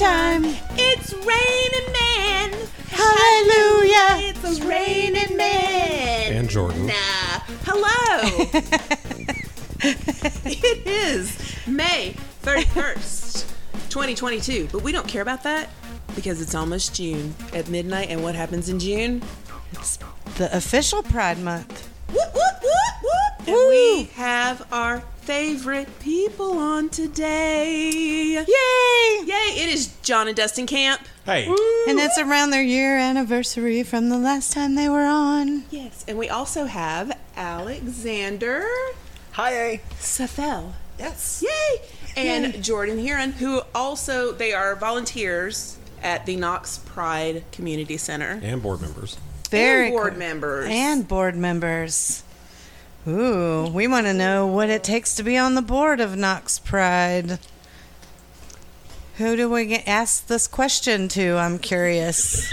Time. It's raining man! Hallelujah. It's raining man! And Jordan. Nah. Hello! it is May 31st, 2022. But we don't care about that because it's almost June at midnight. And what happens in June? It's the official Pride Month. Whoop, whoop, whoop, whoop. And we have our favorite people on today. Yay! Yay! It is John and Dustin Camp. Hey, And it's around their year anniversary from the last time they were on. Yes. And we also have Alexander Hi. Safel. Yes. Yay! And Yay. Jordan Heron, who also they are volunteers at the Knox Pride Community Center. and board members. Very and board cool. members. And board members. Ooh, we want to know what it takes to be on the board of Knox Pride. Who do we get, ask this question to? I'm curious.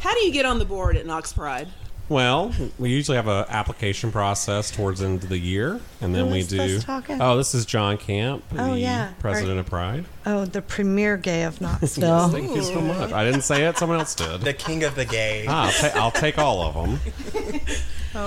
how do you get on the board at Knox Pride? Well, we usually have an application process towards the end of the year, and then Who we is do. this talking? Oh, this is John Camp, Oh, the yeah. president of Pride. Oh, the premier gay of Knoxville. Thank you so much. I didn't say it; someone else did. The king of the gay. Ah, I'll, ta- I'll take all of them.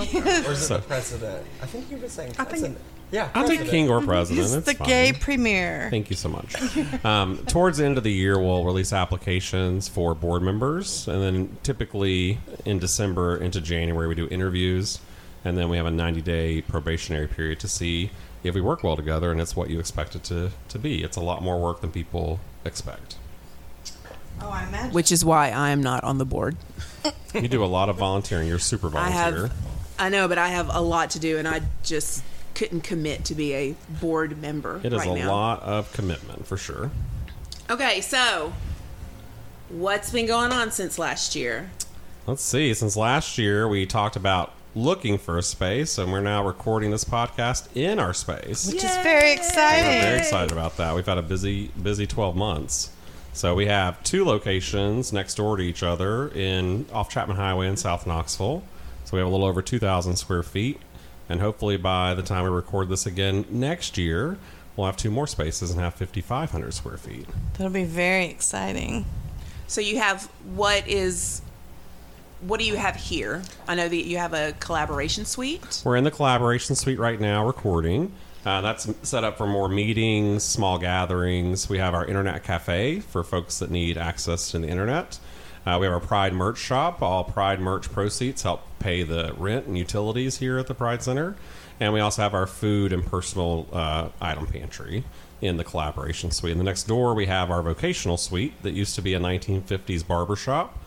or is it So- the president? I think you were saying president. yeah, I'll take king or president. It's the fine. gay premier. Thank you so much. Um, towards the end of the year, we'll release applications for board members, and then typically in December into January, we do interviews, and then we have a 90-day probationary period to see if we work well together, and it's what you expect it to, to be. It's a lot more work than people expect. Oh, I imagine. Which is why I am not on the board. You do a lot of volunteering. You're super I volunteer. have, I know, but I have a lot to do, and I just couldn't commit to be a board member It is right a now. lot of commitment for sure. Okay, so what's been going on since last year? Let's see. Since last year, we talked about looking for a space, and we're now recording this podcast in our space. Which is very We're exciting. very excited about that. We've had a busy, busy 12 months. So we have two locations next door to each other in off Chapman Highway in South Knoxville. So we have a little over 2,000 square feet, and hopefully by the time we record this again next year, we'll have two more spaces and have 5,500 square feet. That'll be very exciting. So you have what is what do you have here? I know that you have a collaboration suite. We're in the collaboration suite right now recording. Uh, that's set up for more meetings, small gatherings. We have our internet cafe for folks that need access to the internet. Uh, we have our Pride merch shop. All Pride merch proceeds help pay the rent and utilities here at the Pride Center. And we also have our food and personal uh, item pantry in the collaboration suite. And the next door, we have our vocational suite that used to be a 1950s barber shop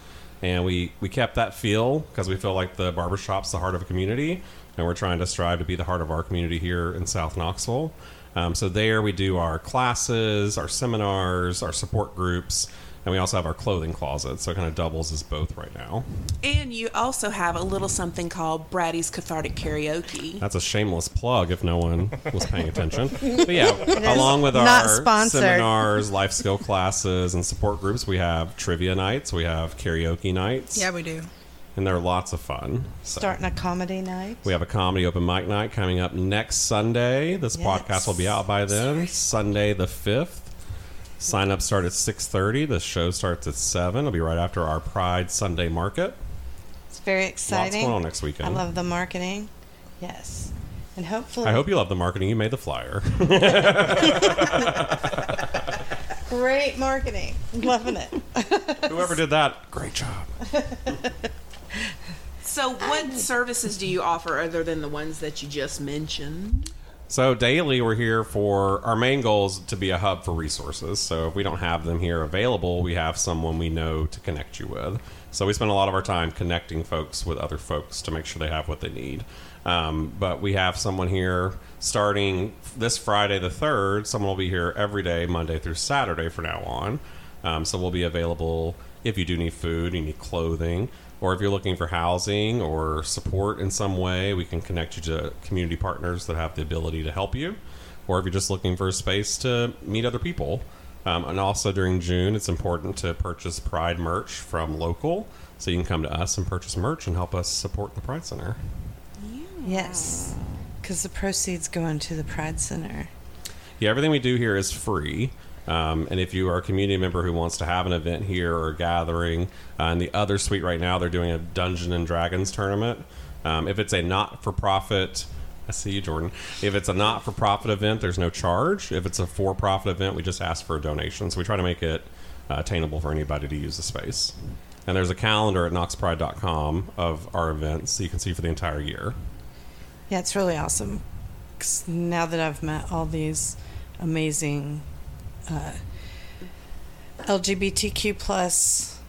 and we we kept that feel because we feel like the barbershop's the heart of a community and we're trying to strive to be the heart of our community here in south knoxville um, so there we do our classes our seminars our support groups and we also have our clothing closet so it kind of doubles as both right now And you also have a little something called Brady's Cathartic Karaoke. that's a shameless plug if no one was paying attention but yeah along with our sponsored. seminars life skill classes and support groups we have trivia nights we have karaoke nights Yeah, we do. and they're lots of fun so. Starting a comedy night. We have a comedy open mic night coming up next Sunday. This Yes. podcast will be out by then. Sunday the fifth. Sign up start at six thirty. The show starts at seven. It'll be right after our Pride Sunday market. It's very Lots exciting. going on next weekend. I love the marketing. Yes. And hopefully I hope you love the marketing. You made the flyer. great marketing. Loving it. Whoever did that, great job. So what services do you offer other than the ones that you just mentioned? So daily, we're here for our main goal is to be a hub for resources. So if we don't have them here available, we have someone we know to connect you with. So we spend a lot of our time connecting folks with other folks to make sure they have what they need. Um, but we have someone here starting this Friday the 3rd. Someone will be here every day, Monday through Saturday from now on. Um, so we'll be available if you do need food, you need clothing, or if you're looking for housing or support in some way, we can connect you to community partners that have the ability to help you. Or if you're just looking for a space to meet other people. Um, and also during June, it's important to purchase Pride merch from local. So you can come to us and purchase merch and help us support the Pride Center. Yes, because the proceeds go into the Pride Center. Yeah, everything we do here is free. Um, and if you are a community member who wants to have an event here or a gathering, uh, in the other suite right now, they're doing a Dungeon and Dragons tournament. Um, if it's a not for profit, I see you, Jordan. If it's a not for profit event, there's no charge. If it's a for profit event, we just ask for a donation. So we try to make it uh, attainable for anybody to use the space. And there's a calendar at knoxpride.com of our events so you can see for the entire year. Yeah, it's really awesome. now that I've met all these amazing uh, LGBTQ plus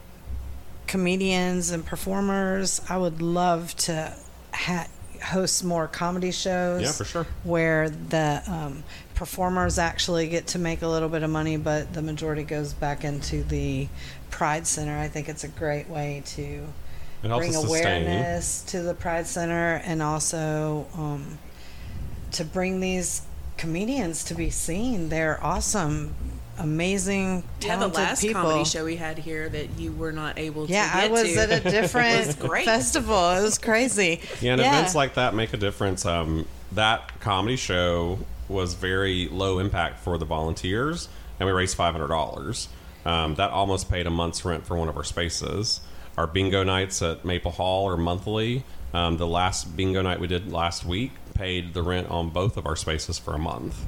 comedians and performers, I would love to ha- host more comedy shows. Yeah, for sure. Where the um, performers actually get to make a little bit of money, but the majority goes back into the Pride Center. I think it's a great way to bring sustain. awareness to the Pride Center and also um, to bring these comedians to be seen. They're awesome, amazing, talented Yeah, the talented last people. comedy show we had here that you were not able to Yeah, I get was to. at a different great. festival. It was crazy. Yeah, and events like that make a difference. Um, that comedy show was very low impact for the volunteers, and we raised five hundred dollars. Um, that almost paid a month's rent for one of our spaces. Our bingo nights at Maple Hall are monthly. Um, the last bingo night we did last week paid the rent on both of our spaces for a month.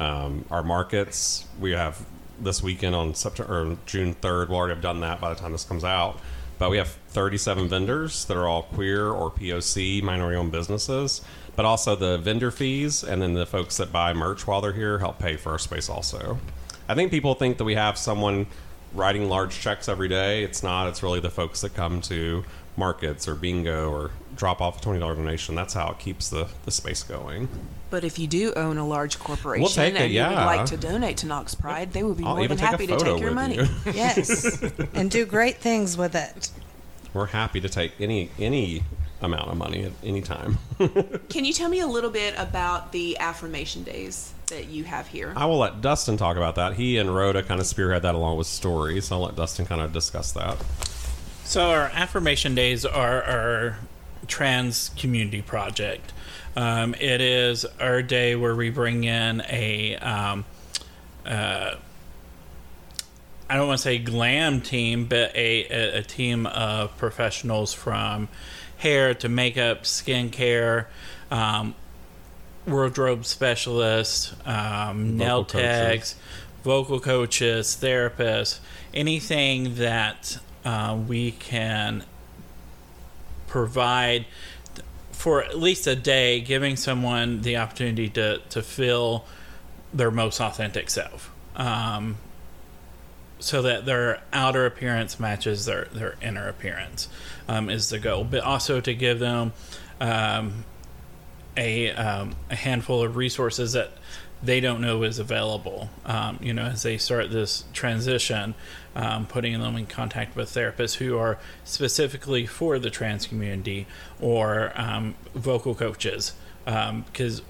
Um, our markets we have this weekend on September or June third. We'll already have done that by the time this comes out. But we have 37 vendors that are all queer or POC minority-owned businesses. But also the vendor fees and then the folks that buy merch while they're here help pay for our space also. I think people think that we have someone writing large checks every day. It's not. It's really the folks that come to markets or bingo or drop off a $20 donation. That's how it keeps the, the space going. But if you do own a large corporation We'll take it, and you would like to donate to Knox Pride, they would be I'll more even than happy to take your money. you. Yes, and do great things with it. We're happy to take any any amount of money at any time. Can you tell me a little bit about the affirmation days that you have here? I will let Dustin talk about that. He and Rhoda kind of spearhead that along with stories. So I'll let Dustin kind of discuss that. So our affirmation days are our trans community project. Um, it is our day where we bring in a um, uh, I don't want to say glam team, but a, a, a team of professionals from hair to makeup, skincare, um, wardrobe specialists, um, nail techs, vocal coaches, therapists, anything that uh, we can provide for at least a day, giving someone the opportunity to, to feel their most authentic self. Um, so that their outer appearance matches their, their inner appearance um, is the goal. But also to give them um, a, um, a handful of resources that they don't know is available. Um, you know, as they start this transition, um, putting them in contact with therapists who are specifically for the trans community or um, vocal coaches. Because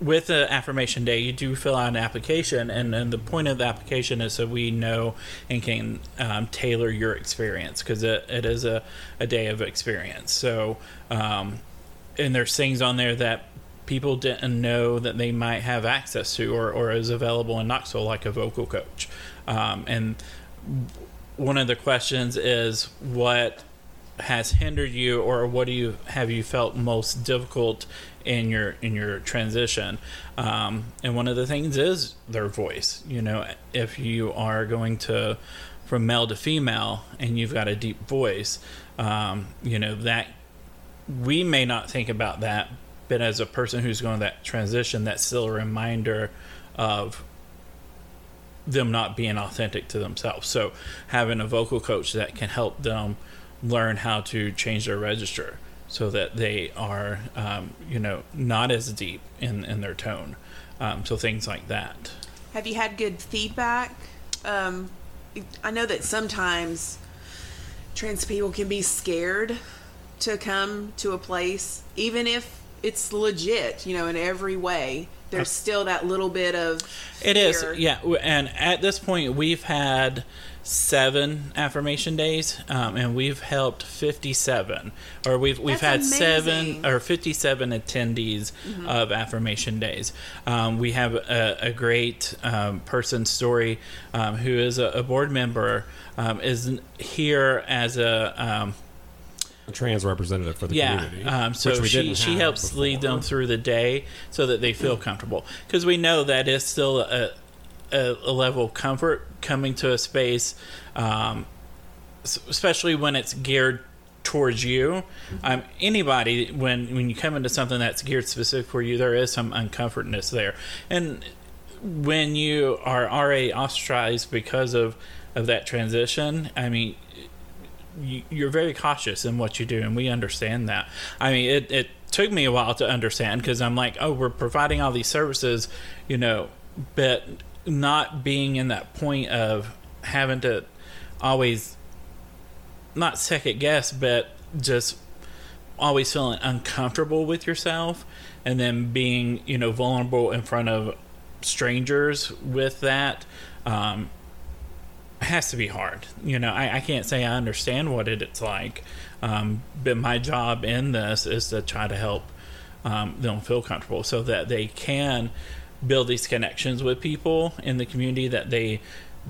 with the affirmation day, you do fill out an application, and, and the point of the application is so we know and can um, tailor your experience because it, it is a, a day of experience. So, um, and there's things on there that people didn't know that they might have access to or, or is available in Knoxville, like a vocal coach. Um, and one of the questions is what has hindered you or what do you have you felt most difficult in your in your transition um, and one of the things is their voice you know if you are going to from male to female and you've got a deep voice um, you know that we may not think about that but as a person who's going that transition that's still a reminder of them not being authentic to themselves so having a vocal coach that can help them learn how to change their register so that they are, um, you know, not as deep in, in their tone. Um, so things like that. Have you had good feedback? Um, I know that sometimes trans people can be scared to come to a place, even if it's legit, you know, in every way. There's still that little bit of. It is, yeah. And at this point, we've had seven affirmation days, um, and we've helped fifty-seven, or we've we've had That's seven or fifty-seven attendees of affirmation days. Um, we have a, a great um, person story um, who is a, a board member, um, is here as a um, A trans representative for the yeah. community. Um, so which we she didn't she helps lead them through the day so that they feel comfortable because we know that is still a, a a level of comfort coming to a space, um, especially when it's geared towards you. Um, anybody when when you come into something that's geared specific for you, there is some uncomfortness there, and when you are already ostracized because of of that transition, I mean, you're very cautious in what you do, and we understand that. I mean, it, it took me a while to understand because I'm like, oh, we're providing all these services, you know, but not being in that point of having to always not second guess, but just always feeling uncomfortable with yourself and then being, you know, vulnerable in front of strangers with that. Um, has to be hard. You know, I, I can't say I understand what it, it's like, um, but my job in this is to try to help um, them feel comfortable so that they can build these connections with people in the community that they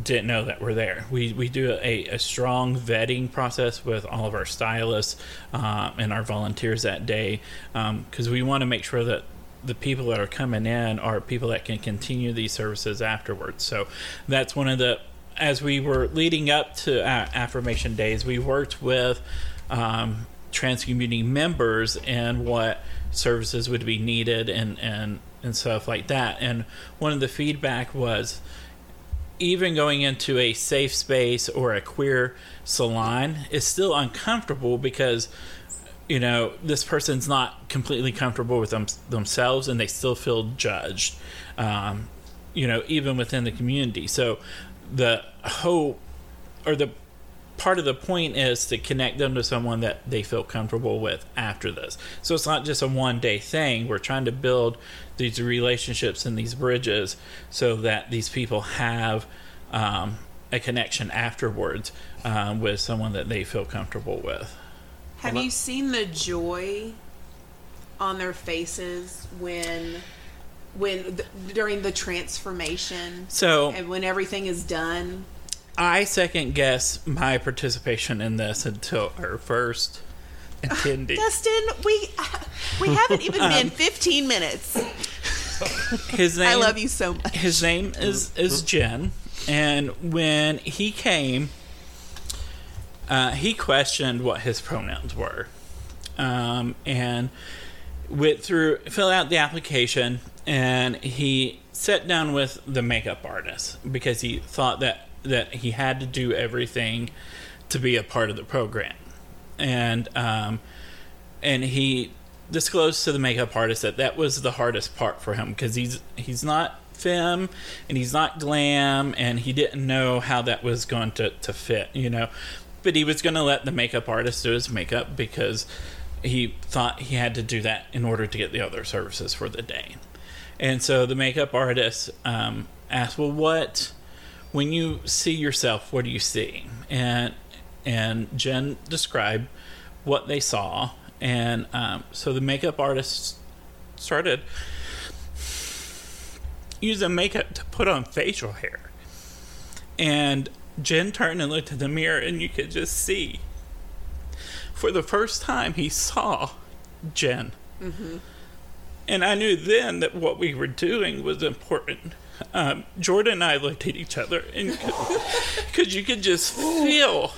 didn't know that were there. We, we do a, a strong vetting process with all of our stylists uh, and our volunteers that day because we want to make sure that the people that are coming in are people that can continue these services afterwards. So that's one of the as we were leading up to uh, affirmation days, we worked with um, trans community members and what services would be needed and, and, and stuff like that. And one of the feedback was even going into a safe space or a queer salon is still uncomfortable because you know this person's not completely comfortable with them, themselves and they still feel judged um, you know even within the community so the hope or the part of the point is to connect them to someone that they feel comfortable with after this. So it's not just a one day thing. We're trying to build these relationships and these bridges so that these people have um, a connection afterwards um, with someone that they feel comfortable with. Have you seen the joy on their faces when, when th- during the transformation So and when everything is done? I second guess my participation in this until our first attendee. Dustin, we we haven't even Um, been 15 minutes. His name, I love you so much. His name is is Jen, and when he came, uh, he questioned what his pronouns were, um, and went through fill out the application, and he sat down with the makeup artist because he thought that that he had to do everything to be a part of the program, and um, and he disclosed to the makeup artist that that was the hardest part for him because he's he's not femme and he's not glam and he didn't know how that was going to, to fit you know. But he was going to let the makeup artist do his makeup because he thought he had to do that in order to get the other services for the day and so the makeup artist um, asked well what when you see yourself what do you see? And and jen described what they saw. And um, so the makeup artist started using makeup to put on facial hair. And jen turned and looked in the mirror and you could just see. For the first time he saw jen and i knew then that what we were doing was important um, jordan and i looked at each other and because you could just feel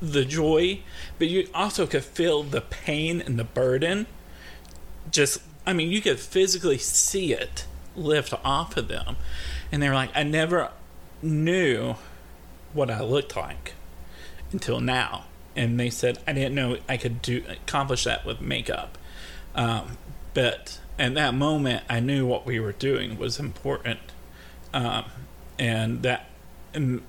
the joy, but you also could feel the pain and the burden. Just, I mean, you could physically see it lift off of them. And they were like, I never knew what I looked like until now. and they said I didn't know I could do accomplish that with makeup. Um, but at that moment, I knew what we were doing was important, um, and that and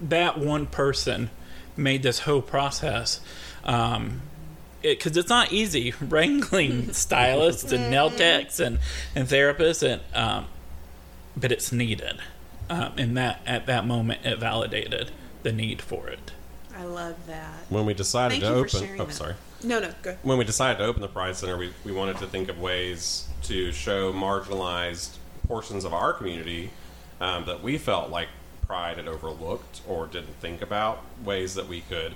that one person made this whole process. Um, because it's not easy wrangling stylists and nail techs and, and therapists and um, but it's needed. Um, and that at that moment it validated the need for it I love that. When we decided Thank to open, oh, that. sorry. No, no, go. when we decided to open the Pride Center, we, we wanted to think of ways to show marginalized portions of our community um, that we felt like Pride had overlooked or didn't think about, ways that we could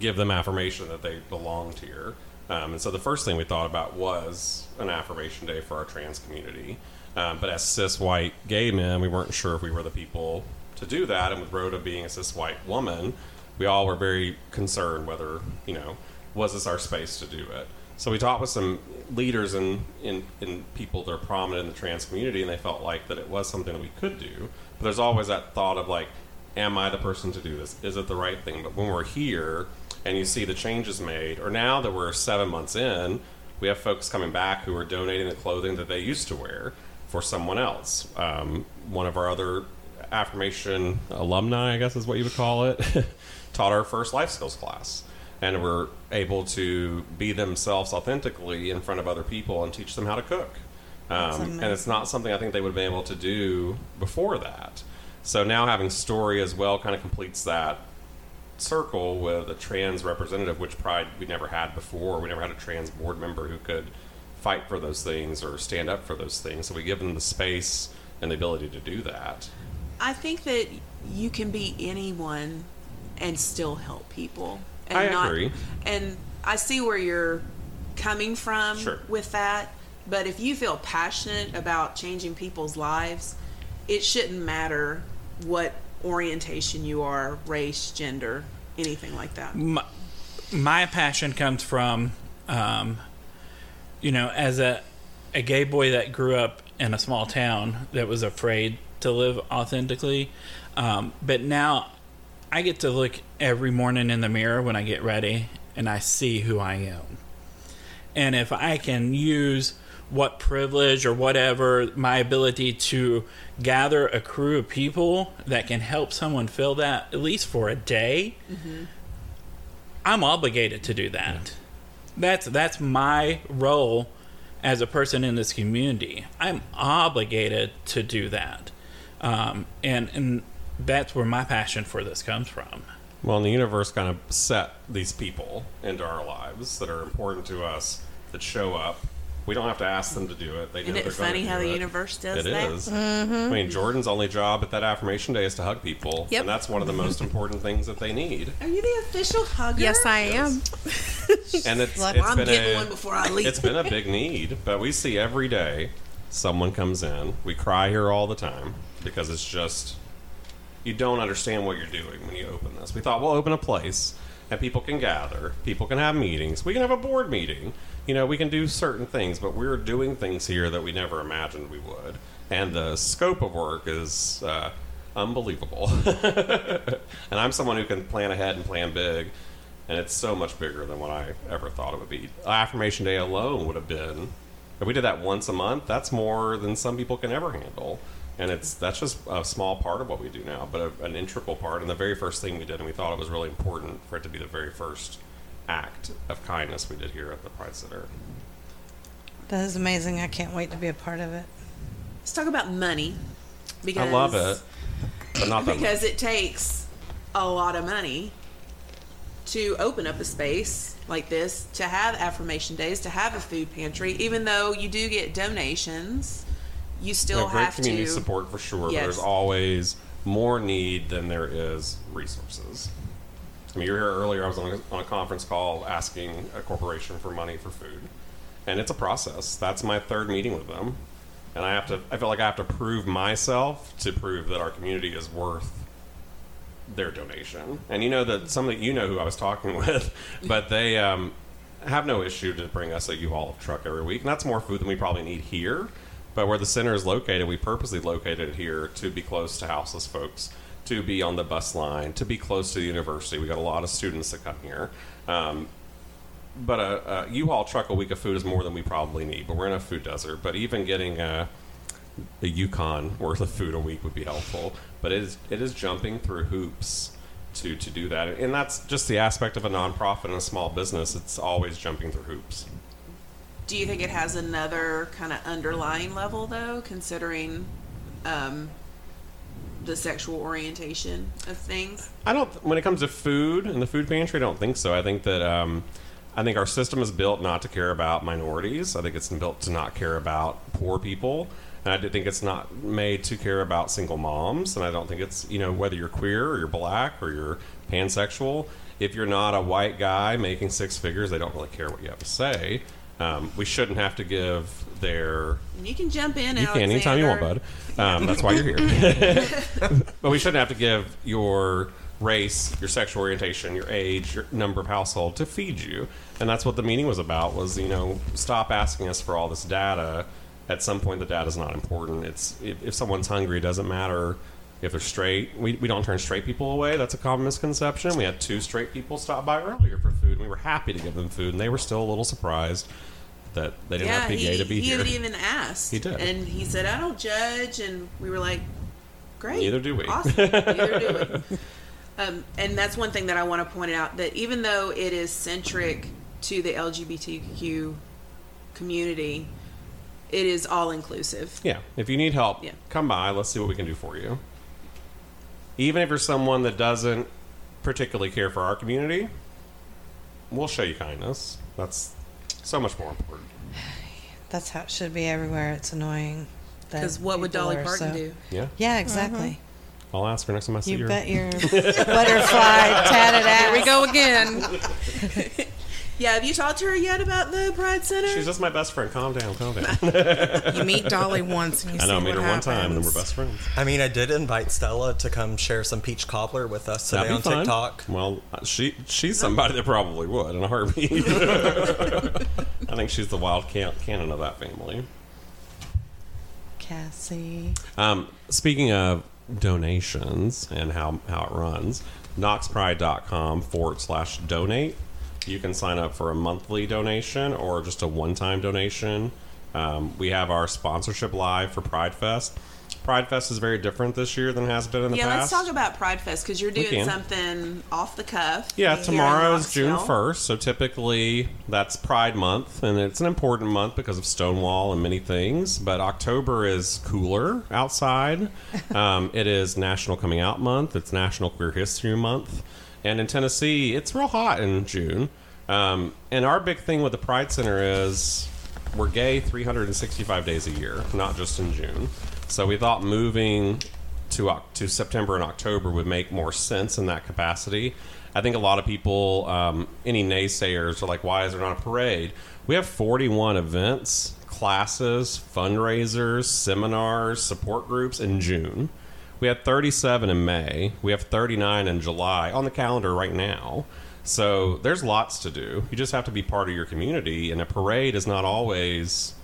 give them affirmation that they belonged here. Um, and so the first thing we thought about was an affirmation day for our trans community. Um, but as cis white gay men, we weren't sure if we were the people to do that. And with Rhoda being a cis white woman, we all were very concerned whether, you know, was this our space to do it? So we talked with some leaders and in, in people that are prominent in the trans community, and they felt like that it was something that we could do. But there's always that thought of like, am I the person to do this? Is it the right thing? But when we're here and you see the changes made, or now that we're seven months in, we have folks coming back who are donating the clothing that they used to wear for someone else. Um, one of our other affirmation alumni, I guess is what you would call it, taught our first life skills class. And were able to be themselves authentically in front of other people and teach them how to cook. Um, and it's not something I think they would have been able to do before that. So now having story as well kind of completes that circle with a trans representative, which Pride we never had before. We never had a trans board member who could fight for those things or stand up for those things. So we give them the space and the ability to do that. I think that you can be anyone and still help people. And I not, agree. And I see where you're coming from Sure. with that. But if you feel passionate about changing people's lives, it shouldn't matter what orientation you are, race, gender, anything like that. my, my passion comes from um, you know as a a gay boy that grew up in a small town that was afraid to live authentically um, but now i get to look every morning in the mirror when i get ready and i see who i am and if i can use what privilege or whatever my ability to gather a crew of people that can help someone fill that at least for a day I'm obligated to do that. That's that's my role as a person in this community. I'm obligated to do that, um, and and that's where my passion for this comes from. Well, and the universe kind of set these people into our lives that are important to us that show up. We don't have to ask them to do it. They Isn't it funny how the it. universe does It that? is. I mean, Jordan's only job at that affirmation day is to hug people, Yep. and that's one of the most important things that they need. Are you the official hugger? Yes, I am. And it's, Well, it's I'm been getting a, one before I leave. It's been a big need, but we see every day someone comes in. We cry here all the time because it's just you don't understand what you're doing when you open this. We thought we'll open a place and people can gather, people can have meetings, we can have a board meeting. You know, we can do certain things, but we're doing things here that we never imagined we would. And the scope of work is uh, unbelievable. and I'm someone who can plan ahead and plan big, and it's so much bigger than what I ever thought it would be. Affirmation Day alone would have been, if we did that once a month, that's more than some people can ever handle. And it's that's just a small part of what we do now, but a, an integral part. And the very first thing we did, and we thought it was really important for it to be the very first act of kindness we did here at the Pride Center. That is amazing. I can't wait to be a part of it. Let's talk about money. Because I love it, but not that much. because it takes a lot of money to open up a space like this, to have affirmation days, to have a food pantry. Even though you do get donations, you still Yeah, great have community to. support for sure, but there's always more need than there is resources. I mean, you were here earlier. I was on a, on a conference call asking a corporation for money for food, and it's a process. That's my third meeting with them, and I have to. I feel like I have to prove myself to prove that our community is worth their donation. And you know that some of you know who I was talking with, but they um, have no issue to bring us a U-Haul truck every week, and that's more food than we probably need here. But where the center is located, we purposely located it here to be close to houseless folks to be on the bus line, to be close to the university. We got a lot of students that come here. Um, but a, a U-Haul truck a week of food is more than we probably need. But we're in a food desert. But even getting a, a Yukon worth of food a week would be helpful. But it is it is jumping through hoops to to do that, and that's just the aspect of a nonprofit and a small business. It's always jumping through hoops. Do you think it has another kind of underlying level, though, considering um, the sexual orientation of things? I don't. When it comes to food and the food pantry, I don't think so. I think that um, I think our system is built not to care about minorities. I think it's built to not care about poor people. And I think it's not made to care about single moms. And I don't think it's you know whether you're queer or you're black or you're pansexual. If you're not a white guy making six figures, they don't really care what you have to say. Um, we shouldn't have to give their you can jump in. you can anytime you want, bud. Um, that's why you're here. but we shouldn't have to give your race, your sexual orientation, your age, your number of household to feed you. And that's what the meeting was about. Was you know stop asking us for all this data. At some point, the data is not important. It's if, if someone's hungry, it doesn't matter if they're straight. We, we don't turn straight people away. That's a common misconception. We had two straight people stop by earlier for food, and we were happy to give them food, and they were still a little surprised that they didn't Yeah, have to be he, gay to be here. he here. had even asked. He did. and he said, "I don't judge," and we were like, "Great, Neither do we. Awesome, neither do we." Um, and that's one thing that I want to point out that even though it is centric to the LGBTQ community, it is all inclusive. Yeah, if you need help, Yeah. come by. Let's see what we can do for you. Even if you're someone that doesn't particularly care for our community, we'll show you kindness. That's so much more important. That's how it should be everywhere. It's annoying. that Because what would people Dolly are Parton so- do? Yeah, Yeah, exactly. Mm-hmm. I'll ask her next time I see You her. bet your butterfly tatted ass. Here we go again. yeah, have you talked to her yet about the Pride Center? She's just my best friend. Calm down, calm down. You meet Dolly once and you I know, I see meet her what one time, and then we're best friends. I mean, I did invite Stella to come share some peach cobbler with us today on be fun. TikTok. Well, uh, she she's somebody that probably would in a heartbeat. I think she's the wild can- cannon of that family. Cassie. Um, speaking of donations and how, how it runs, knoxpride.com forward slash donate. You can sign up for a monthly donation or just a one time donation. Um, we have our sponsorship live for Pride Fest. Pride Fest is very different this year than it has been in the yeah, past. Yeah, let's talk about Pride Fest because you're doing something off the cuff. Yeah, tomorrow is June 1st, so typically that's Pride Month, and it's an important month because of Stonewall and many things. But October is cooler outside. um, it is National Coming Out Month, it's National Queer History Month, and in Tennessee, it's real hot in June. Um, and our big thing with the Pride Center is we're gay 365 days a year, not just in June. So we thought moving to to September and October would make more sense in that capacity. I think a lot of people, um, any naysayers, are like, "Why is there not a parade?" We have 41 events, classes, fundraisers, seminars, support groups in June. We had 37 in May. We have 39 in July on the calendar right now. So there's lots to do. You just have to be part of your community, and a parade is not always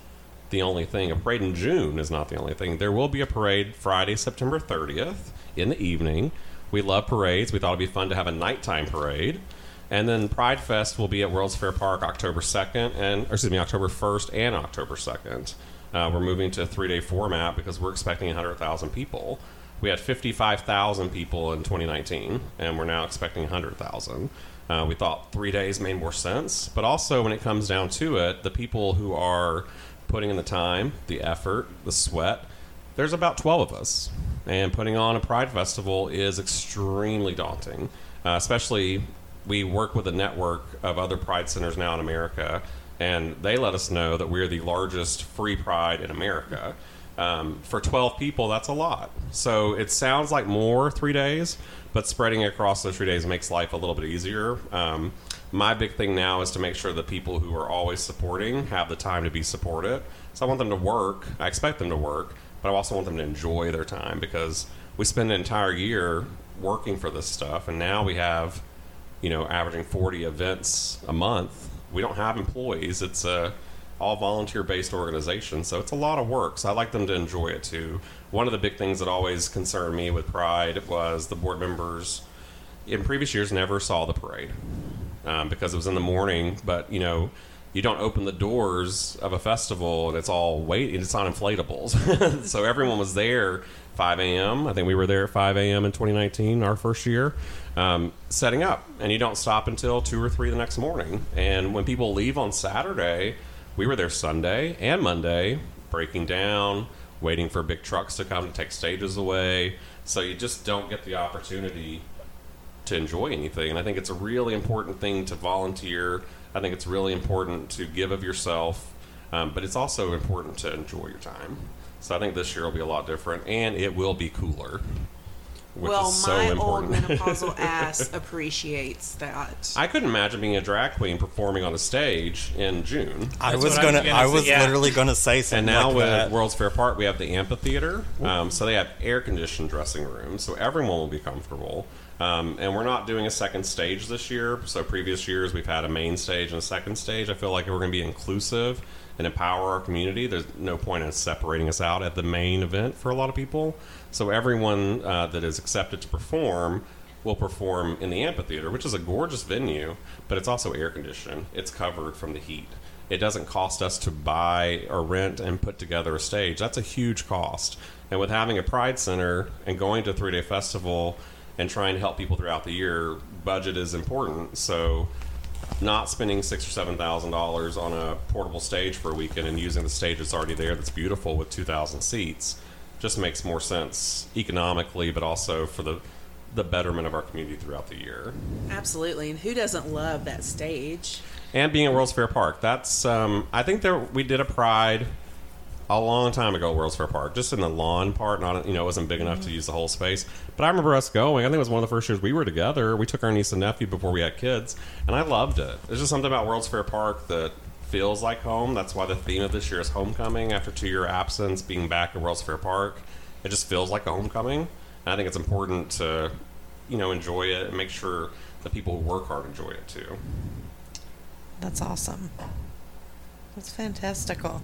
the only thing. A parade in June is not the only thing. There will be a parade Friday, September 30th in the evening. We love parades. We thought it'd be fun to have a nighttime parade. And then Pride Fest will be at World's Fair Park October 2nd and, or excuse me, October 1st and October 2nd. Uh, we're moving to a three day format because we're expecting 100,000 people. We had 55,000 people in 2019, and we're now expecting 100,000. Uh, we thought three days made more sense, but also when it comes down to it, the people who are putting in the time, the effort, the sweat, there's about 12 of us. And putting on a Pride Festival is extremely daunting, uh, especially we work with a network of other Pride centers now in America, and they let us know that we're the largest free Pride in America. Um, for 12 people, that's a lot. So it sounds like more three days, but spreading it across those three days makes life a little bit easier. Um, my big thing now is to make sure the people who are always supporting have the time to be supported. So I want them to work. I expect them to work, but I also want them to enjoy their time because we spend an entire year working for this stuff, and now we have, you know, averaging 40 events a month. We don't have employees. It's a all volunteer based organizations, so it's a lot of work. So I like them to enjoy it too. One of the big things that always concerned me with Pride was the board members in previous years never saw the parade um, because it was in the morning. But you know, you don't open the doors of a festival and it's all waiting. It's on inflatables, so everyone was there 5 a.m. I think we were there at 5 a.m. in 2019, our first year, um, setting up, and you don't stop until two or three the next morning. And when people leave on Saturday, we were there Sunday and Monday, breaking down, waiting for big trucks to come to take stages away. So you just don't get the opportunity to enjoy anything. And I think it's a really important thing to volunteer. I think it's really important to give of yourself, um, but it's also important to enjoy your time. So I think this year will be a lot different, and it will be cooler. Which well, is so my important. old menopausal ass appreciates that. I couldn't imagine being a drag queen performing on a stage in June. I That's was what I was gonna. gonna I say, was yeah. literally gonna say something. And now like with that. World's Fair Park, we have the amphitheater. Um, so they have air conditioned dressing rooms, so everyone will be comfortable. Um, and we're not doing a second stage this year. So previous years we've had a main stage and a second stage. I feel like if we're going to be inclusive and empower our community, there's no point in separating us out at the main event for a lot of people. So everyone uh, that is accepted to perform will perform in the amphitheater, which is a gorgeous venue, but it's also air conditioned. It's covered from the heat. It doesn't cost us to buy or rent and put together a stage. That's a huge cost. And with having a Pride Center and going to a three day festival and trying to help people throughout the year, budget is important. So not spending six or seven thousand dollars on a portable stage for a weekend and using the stage that's already there that's beautiful with two thousand seats just makes more sense economically, but also for the the betterment of our community throughout the year. Absolutely, and who doesn't love that stage? And being at World's Fair Park, that's um, I think there we did a Pride a long time ago at World's Fair Park, just in the lawn part. Not you know it wasn't big enough to use the whole space. But I remember us going. I think it was one of the first years we were together. We took our niece and nephew before we had kids, and I loved it. There's just something about World's Fair Park that feels like home. That's why the theme of this year is homecoming. After two year absence, being back at World's Fair Park, it just feels like a homecoming. And I think it's important to you know enjoy it and make sure the people who work hard enjoy it too. That's awesome. That's fantastical.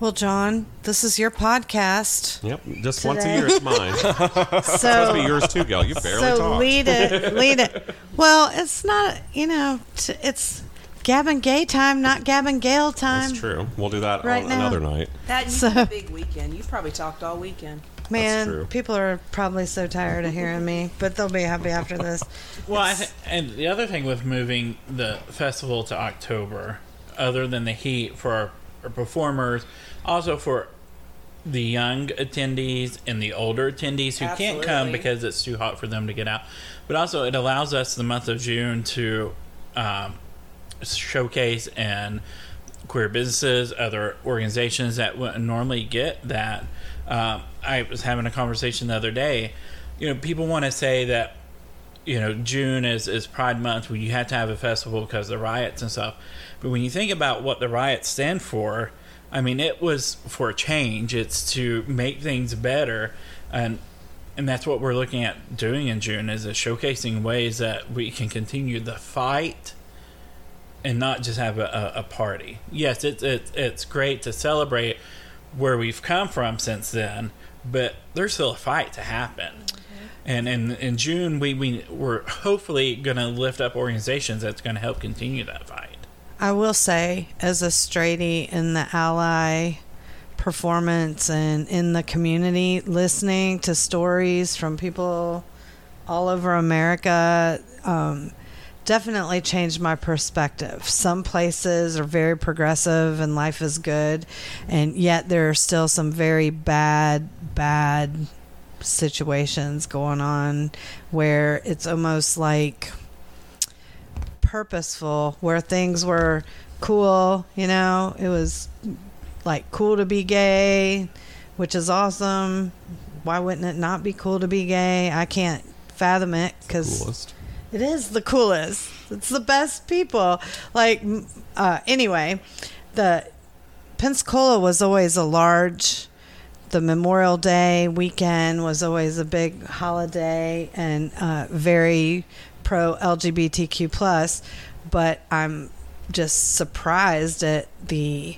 Well, John, this is your podcast. Yep, just once a Today. year it's mine. So Supposed to be yours too, Gail. You barely so talked. lead it, lead it. Well, it's not, you know, t- it's Gavin Gay time, not Gavin Gale time. That's true. We'll do that Right on another night. That you So- so, a big weekend. You've probably talked all weekend. Man, people are probably so tired of hearing me, but they'll be happy after this. Well, I th- and the other thing with moving the festival to October, other than the heat for our, our performers, also for the young attendees and the older attendees who can't come because it's too hot for them to get out, but also it allows us the month of June to um, showcase and queer businesses, other organizations that wouldn't normally get that. Um, I was having a conversation the other day. You know, people want to say that you know June is is Pride Month when you have to have a festival because of the riots and stuff. But when you think about what the riots stand for, I mean, it was for a change. It's to make things better, and and that's what we're looking at doing in June is, showcasing ways that we can continue the fight and not just have a, a, a party. Yes, it's it's it's great to celebrate where we've come from since then, but there's still a fight to happen. Mm-hmm. And in in June, we we we're hopefully going to lift up organizations that's going to help continue that fight. I will say, as a straighty in the ally performance and in the community, listening to stories from people all over America um, definitely changed my perspective. Some places are very progressive and life is good, and yet there are still some very bad, bad situations going on where it's almost like purposeful where things were cool you know it was like cool to be gay which is awesome why wouldn't it not be cool to be gay i can't fathom it because it is the coolest. It's the best people. Like, uh, anyway, the Pensacola was always a large. The Memorial Day weekend was always a big holiday and uh, very pro LGBTQ plus. But I'm just surprised at the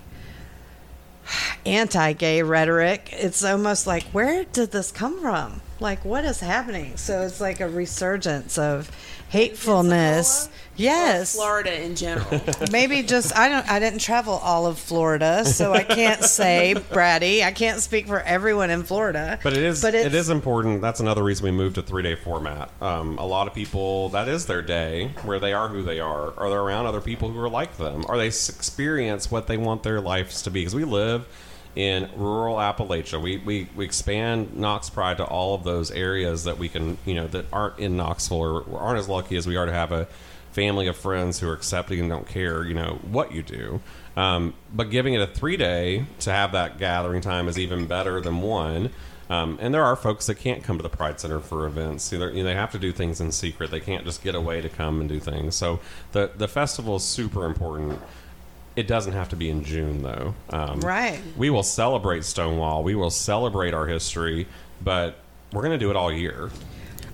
anti-gay rhetoric. It's almost like where did this come from? Like what is happening? So it's like a resurgence of hatefulness. Yes. Florida in general. Maybe just I don't I didn't travel all of Florida, so I can't say Brady. I can't speak for everyone in Florida. But it is But it's- important. That's another reason we moved to three day format. Um, a lot of people that is their day where they are who they are. Are they around other people who are like them? Are they experience what they want their lives to be? Because we live in rural Appalachia. We, we we expand Knox Pride to all of those areas that we can you know that aren't in Knoxville or aren't as lucky as we are to have a family of friends who are accepting and don't care you know what you do. Um, but giving it a three day to have that gathering time is even better than one. Um, and there are folks that can't come to the Pride Center for events. You know, they have to do things in secret. They can't just get away to come and do things. So the the festival is super important. It doesn't have to be in June though. Um, Right. We will celebrate Stonewall. We will celebrate our history, but we're going to do it all year.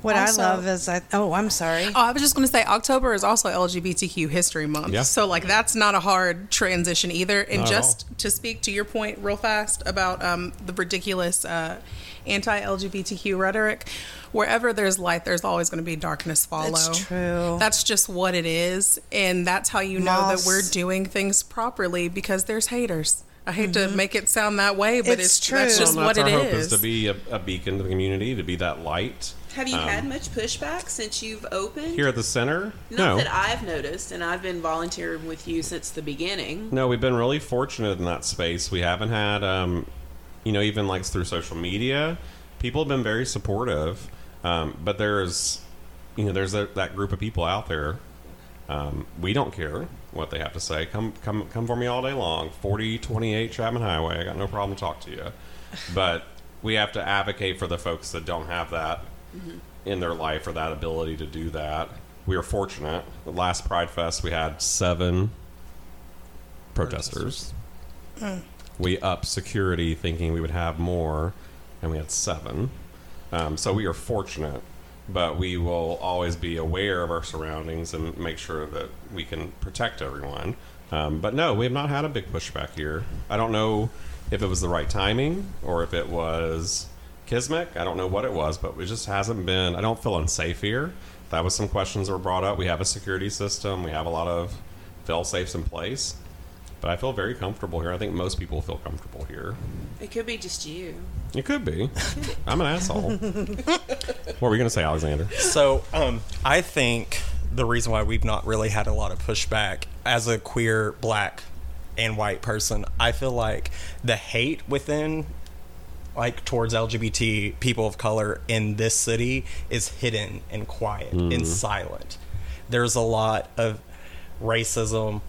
What Also- I love is I oh, I'm sorry. Oh, I was just going to say October is also LGBTQ History Month. Yeah. So, like, that's not a hard transition either. And Not just to speak to your point real fast about um, the ridiculous uh, anti LGBTQ rhetoric, wherever there's light, there's always going to be darkness follow. It's true. That's just what it is. And that's how you know that we're doing things properly because there's haters. I hate to make it sound that way, but Mm-hmm. It's it's, that's just Well, what that's it hope is. is to be a, a beacon to the community, to be that light. Have you Um, had much pushback since you've opened? Here at the center? Not no. that I've noticed, and I've been volunteering with you since the beginning. No, we've been really fortunate in that space. We haven't had, um, you know, even like through social media, people have been very supportive. Um, but there's, you know, there's a, that group of people out there. Um, we don't care what they have to say. Come, come, come for me all day long. 4028 Chapman Highway. I got no problem to talk to you. But we have to advocate for the folks that don't have that in their life or that ability to do that. We are fortunate. The last Pride Fest, we had seven protesters. We upped security thinking we would have more, and we had seven. Um, so we are fortunate, but we will always be aware of our surroundings and make sure that we can protect everyone. Um, but no, we have not had a big pushback here. I don't know if it was the right timing or if it was Kismet. I don't know what it was, but it just hasn't been. I don't feel unsafe here. That was some questions that were brought up. We have a security system. We have a lot of fail safes in place. But I feel very comfortable here. I think most people feel comfortable here. It could be just you. It could be. I'm an asshole. what were you going to say, Alexander? So, um, I think the reason why we've not really had a lot of pushback as a queer, black, and white person, I feel like the hate within, like, towards LGBT people of color in this city is hidden and quiet and silent. There's a lot of racism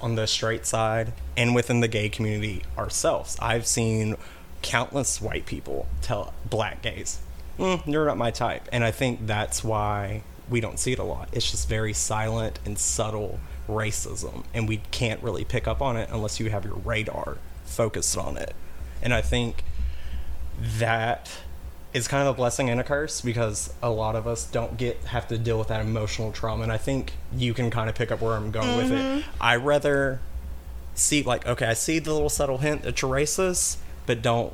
on the straight side and within the gay community ourselves. I've seen countless white people tell black gays, mm, "You're not my type," and I think that's why we don't see it a lot. It's just very silent and subtle racism, and we can't really pick up on it unless you have your radar focused on it. And I think that is kind of a blessing and a curse because a lot of us don't get have to deal with that emotional trauma and i think you can kind of pick up where i'm going with it mm-hmm. i rather see like okay i see the little subtle hint that you're racist but don't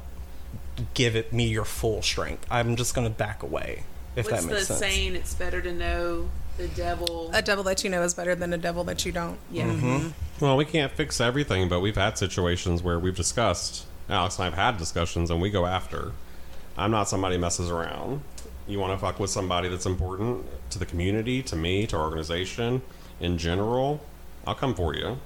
give it me your full strength i'm just going to back away if What's that the makes sense saying? It's better to know the devil. a devil that you know is better than a devil that you don't. yeah. Mm-hmm. Well, we can't fix everything, but we've had situations where we've discussed. Alex and I have had discussions, and we go after. I'm not somebody who messes around. You want to fuck with somebody that's important to the community, to me, to our organization in general. I'll come for you.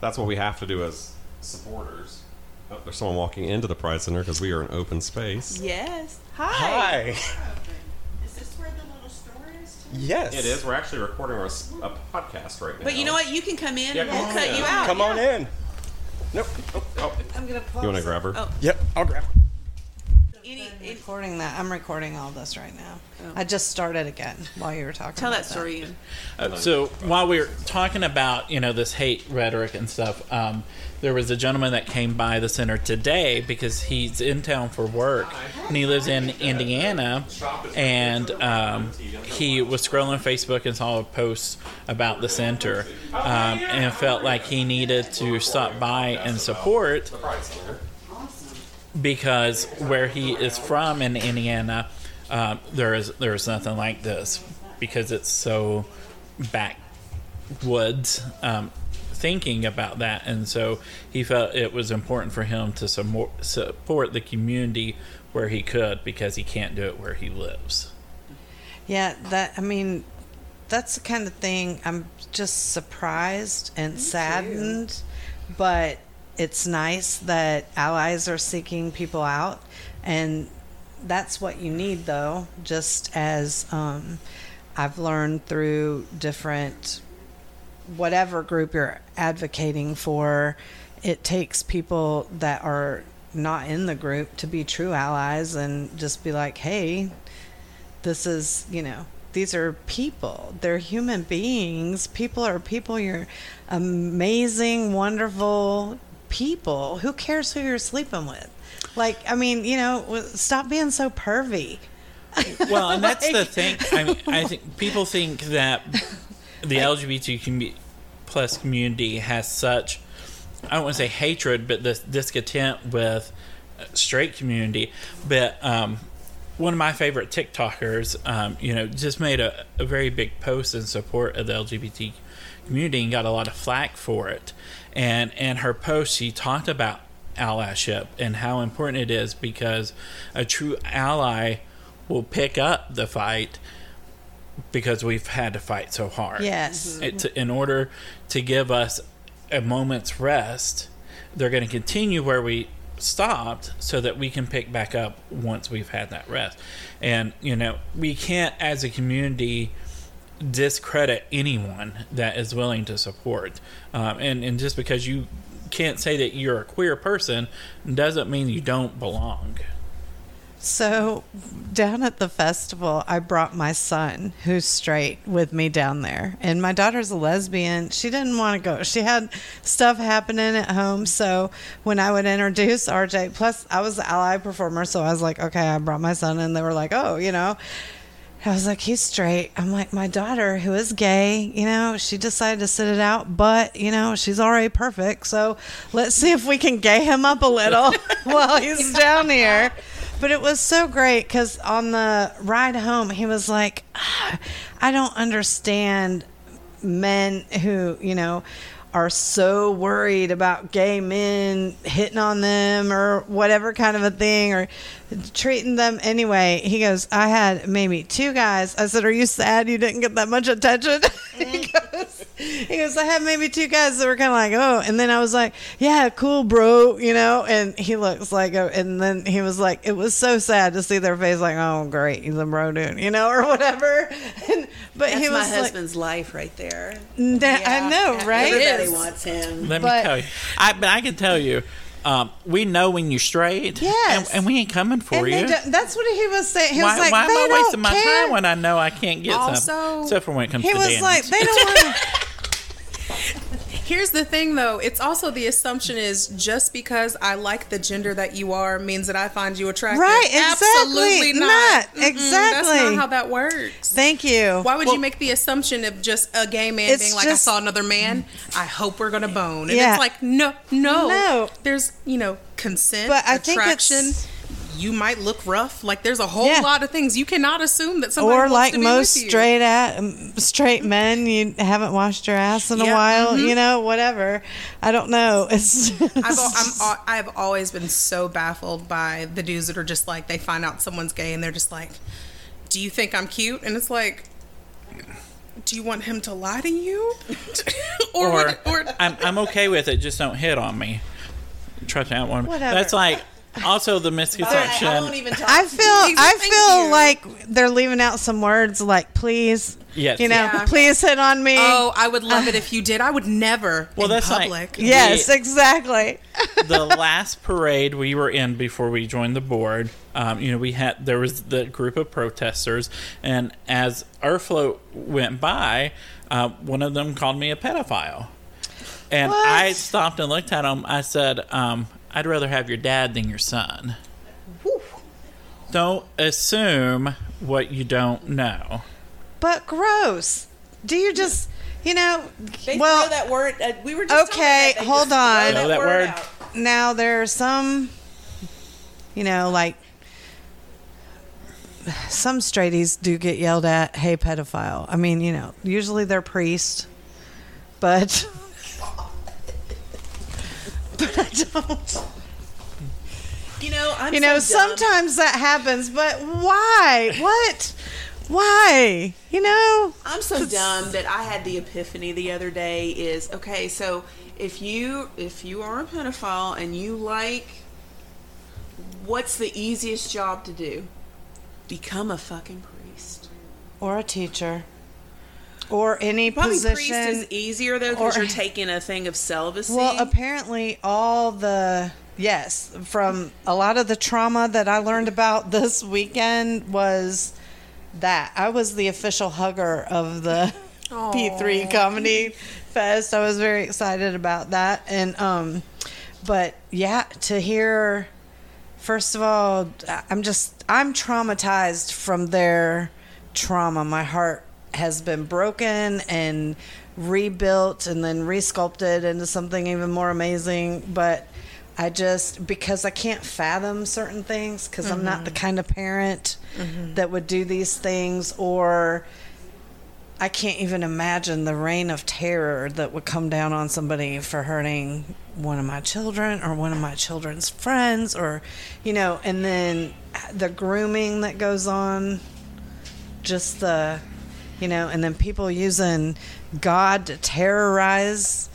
That's what we have to do as supporters. Oh, there's someone walking into the Pride Center because we are an open space. Yes. Hi. hi Is this where the little store is? too? yes It is. We're actually recording our, s- a podcast right now. But you know what? You can come in Yeah, and come we'll cut in. you out. come on yeah. in nope oh, oh. I'm gonna. You want to grab her? Oh. yep i'll grab any, I'm any- recording that. I'm recording all this right now. I just started again while you were talking. tell about that story. Ian. Uh, so while we were talking about you know this hate rhetoric and stuff, um, there was a gentleman that came by the center today because he's in town for work and he lives in Indiana, and um, he was scrolling Facebook and saw a post about the center um, and felt like he needed to stop by and support because where he is from in Indiana, um, there is there is nothing like this because it's so backwoods. Um, thinking about that, and so he felt it was important for him to sumo- support the community where he could because he can't do it where he lives. Yeah, that I mean, that's the kind of thing I'm just surprised and saddened, but it's nice that allies are seeking people out, and that's what you need, though. Just as um, I've learned through different whatever group you're advocating for, it takes people that are not in the group to be true allies and just be like, hey, this is you know these are people they're human beings people are people you're amazing wonderful people who cares who you're sleeping with like i mean you know stop being so pervy Well, and that's the thing. I mean, I think people think that the LGBT commu- plus community has such I don't want to say hatred, but this discontent with uh, straight community. But um, one of my favorite TikTokers, um, you know, just made a, a very big post in support of the LGBT community and got a lot of flack for it. And in her post, she talked about allyship and how important it is because a true ally will pick up the fight because we've had to fight so hard. yes mm-hmm. It, in order to give us a moment's rest, they're going to continue where we stopped so that we can pick back up once we've had that rest. And, you know, we can't, as a community, discredit anyone that is willing to support. Um, and, and just because you can't say that you're a queer person doesn't mean you don't belong. So, down at the festival, I brought my son, who's straight, with me down there. And my daughter's a lesbian. She didn't want to go. She had stuff happening at home. So, when I would introduce RJ, plus I was the ally performer, so I was like, okay, I brought my son. And they were like, oh, you know. I was like, he's straight. I'm like, my daughter, who is gay, you know, she decided to sit it out, but, you know, she's already perfect. So let's see if we can gay him up a little while he's down here. But it was so great because on the ride home, he was like, "Ah, I don't understand men who, you know, are so worried about gay men hitting on them or whatever kind of a thing or treating them anyway. He goes, I had maybe two guys. I said, Are you sad you didn't get that much attention? he, goes, he goes, I had maybe two guys that were kind of like, Oh, and then I was like, Yeah, cool, bro, you know, and he looks like, a, and then he was like, It was so sad to see their face like, Oh, great, he's a bro dude, you know, or whatever. And, but That's he my was like, husband's life right there. "Nah, I know, right? Everybody wants him. Let But- me tell you. I, but I can tell you, um, we know when you're straight. Yes. And, and we ain't coming for And you. that's what he was saying. He why was like, why am I wasting my care. time when I know I can't get Also- some? Except for when it comes He to was dance. like, they don't want to. Here's the thing, though. It's also the assumption is just because I like the gender that you are means that I find you attractive. Right, exactly. Absolutely not. Not. Mm-mm, That's Exactly. not how that works. Thank you. Why would Well, you make the assumption of just a gay man being like, just- I saw another man, I hope we're gonna bone? And Yeah. it's like, no, no, No. There's, you know, consent, But I think attraction. it's- You might look rough. Like there's a whole Yeah. lot of things you cannot assume that somebody Or wants like to be most with you. straight at straight men, you haven't washed your ass in a Yeah, while. mhm. You know, whatever. I don't know. It's I've, I'm, I've always been so baffled by the dudes that are just like they find out someone's gay and they're just like, "Do you think I'm cute?" And it's like, "Do you want him to lie to you?" or, or would- or I'm, I'm okay with it. Just don't hit on me. Trust me, I don't want. Whatever. That's like also the misconception. I won't even talk. I feel. I feel you. like they're leaving out some words like please. Yes. You know, Yeah. please hit on me. Oh, I would love it if you did. I would never. Well, in that's like- public. yes, exactly. the last parade we were in before we joined the board, um, you know, we had there was the group of protesters, and as our float went by, uh, one of them called me a pedophile, and What? I stopped and looked at him. I said, um, "I'd rather have your dad than your son." Don't assume what you don't know. But gross. Do you just, you know, They well, throw that word. Uh, we were just okay, that. They hold just on. Know that word? out. now there are some, you know, like some straighties do get yelled at, hey, pedophile. I mean, you know, usually they're priests, but. But I don't. You know, I'm You know, so sometimes that happens, but why? What? Why? You know? I'm so dumb that I had the epiphany the other day is okay, so if you if you are a pedophile and you like what's the easiest job to do? Become a fucking priest. Or a teacher. Or any Probably position. priest is easier though because you're taking a thing of celibacy. Well, apparently, all the yes from a lot of the trauma that I learned about this weekend was that I was the official hugger of the P3 Comedy Fest. I was very excited about that, and um, but yeah, to hear. First of all, I'm just I'm traumatized from their trauma. My heart has been broken and rebuilt and then resculpted into something even more amazing, but I just because I can't fathom certain things because I'm not the mm-hmm. kind of parent mm-hmm. that would do these things or I can't even imagine the reign of terror that would come down on somebody for hurting one of my children or one of my children's friends or you know and then the grooming that goes on just the you know and then people using god to terrorize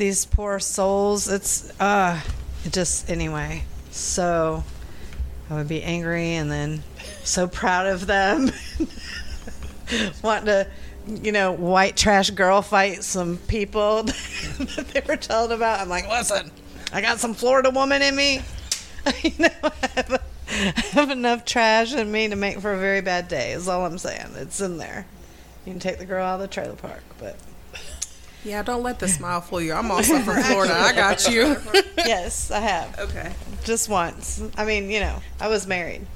these poor souls. It's uh it just anyway so i would be angry and then so proud of them. Wanting to you know white trash girl fight some people that they were telling about. I'm like listen i got some florida woman in me. You know I have, I have enough trash in me to make for a very bad day is all i'm saying. It's in there you can take the girl out of the trailer park but Yeah, don't let the smile fool you. I'm also from Florida. I got you. yes i have okay. just once i mean you know i was married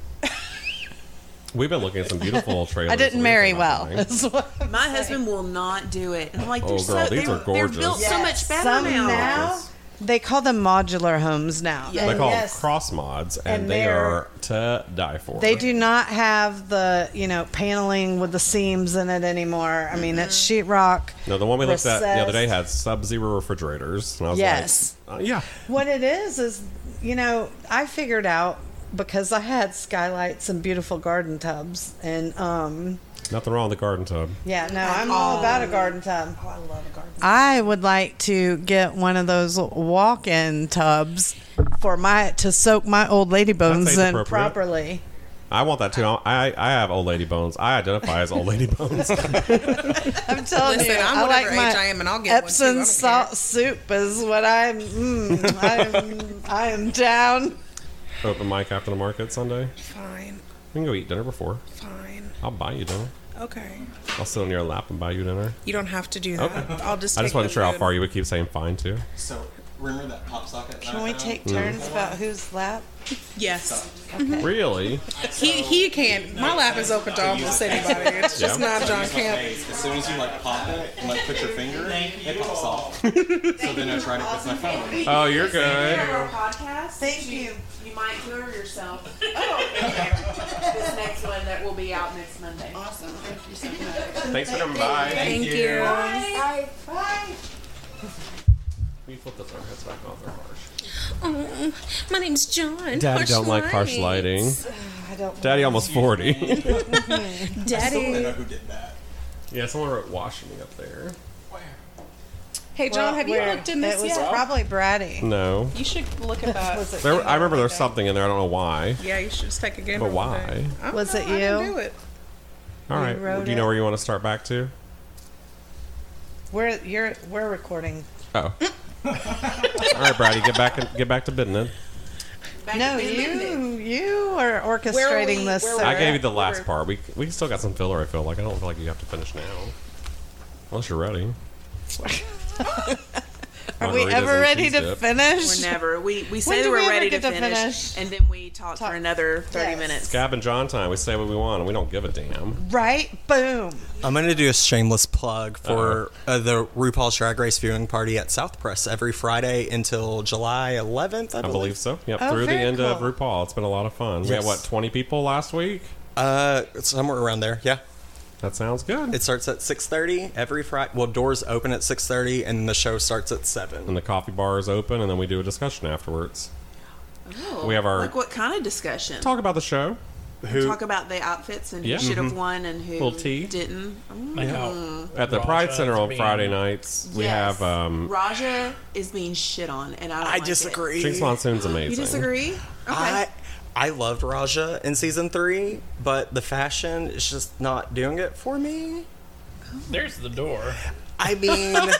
We've been looking at some beautiful trailers. i didn't marry well buying. That's what I'm My husband will not do it. And I'm like, they're Oh, so girl, they, these are they're built gorgeous. so much better Some now. now they call them modular homes now Yeah. They call yes, them cross mods, and, And they they're- to die for. They do not have the you know paneling with the seams in it anymore. I mean, it's sheetrock. No, the one we looked at the other day had sub-zero refrigerators, and I was Yes. like, uh, "Yeah, What it is is, you know, I figured out because I had skylights and beautiful garden tubs, and um, nothing wrong with a garden tub." yeah, no, I'm all about a garden tub. Oh, I love a garden. tub. I would like to get one of those walk-in tubs for my to soak my old lady bones That's in properly. I want that too. I I have old lady bones. I identify as old lady bones. I'm telling Listen, you, I'm I whatever like my age I am, and I'll get one, too. I Epsom salt care. soup is what I'm. Mm, I'm I am down. Open mic after the market Sunday. Fine, We can go eat dinner before. fine. I'll buy you dinner. Okay. I'll sit on your lap and buy you dinner. You don't have to do that. Okay. I'll just. I take just wasn't the sure how food. far you would keep saying fine too. So remember that pop socket? Can we take turns about whose lap? Yes, Really? he he can. My lap is open to almost anybody. It's just Yeah. not John Camp. As soon as you like pop it and like put your finger, it pops off. so then I tried it with my phone. Oh, you're good. Our podcast. Thank you. You might hear yourself. Oh, this next one that will be out next Monday. Awesome. Thank you so much. Thanks for coming by. Thank you. Bye. Bye. We flip this our heads back off their harsh. Oh, my name's John. Daddy don't like harsh lighting. Ah, I don't. Daddy almost forty. I still want to Daddy. know who did that. yeah, someone wrote washing me up there. Hey, John, Well, have you where- looked in this It was yet? probably Brady. No. You should look at that. Was it? There, I remember there's something in there. I don't know why. Yeah, you should just take a game. But of why? I don't Was know, it I didn't you? do it. All right. We wrote Do you know it. where you want to start back to? We're you're we're recording. Oh. All right, Brady, get back and get back to business. Back No, to business. you you are orchestrating we- this. sir. I gave you the last were- part. We we still got some filler. I feel like I don't feel like you have to finish now, unless you're ready. Are we ever ready to dip. finish? We're never. We we say do we're we ready to get to finish, finish? and then we talk, Talk. for another thirty Yes. minutes. Gab and John time. We say what we want, and we don't give a damn. Right? Boom. I'm going to do a shameless plug for uh, the RuPaul's Drag Race viewing party at South Press every Friday until July 11th, I I believe. believe so. Yep, Oh, through the very end of. RuPaul. It's been a lot of fun. We had what twenty people last week. Uh, somewhere around there, yeah. That sounds good. It starts at 6.30 every Friday. Well, doors open at 6.30 and the show starts at 7. and the coffee bar is open, and then we do a discussion afterwards. Oh, We have our- like what kind of discussion? Talk about the show. Who, Talk about the outfits and who should have won and who tea. didn't. Mm. Like At the Raja Pride Center on being- Friday nights, we have um, Raja is being shit on, and I don't I like it. disagree. Jinkx Monsoon's amazing. You disagree? Okay. I, I loved Raja in season 3, but the fashion is just not doing it for me. There's the door. I mean, like,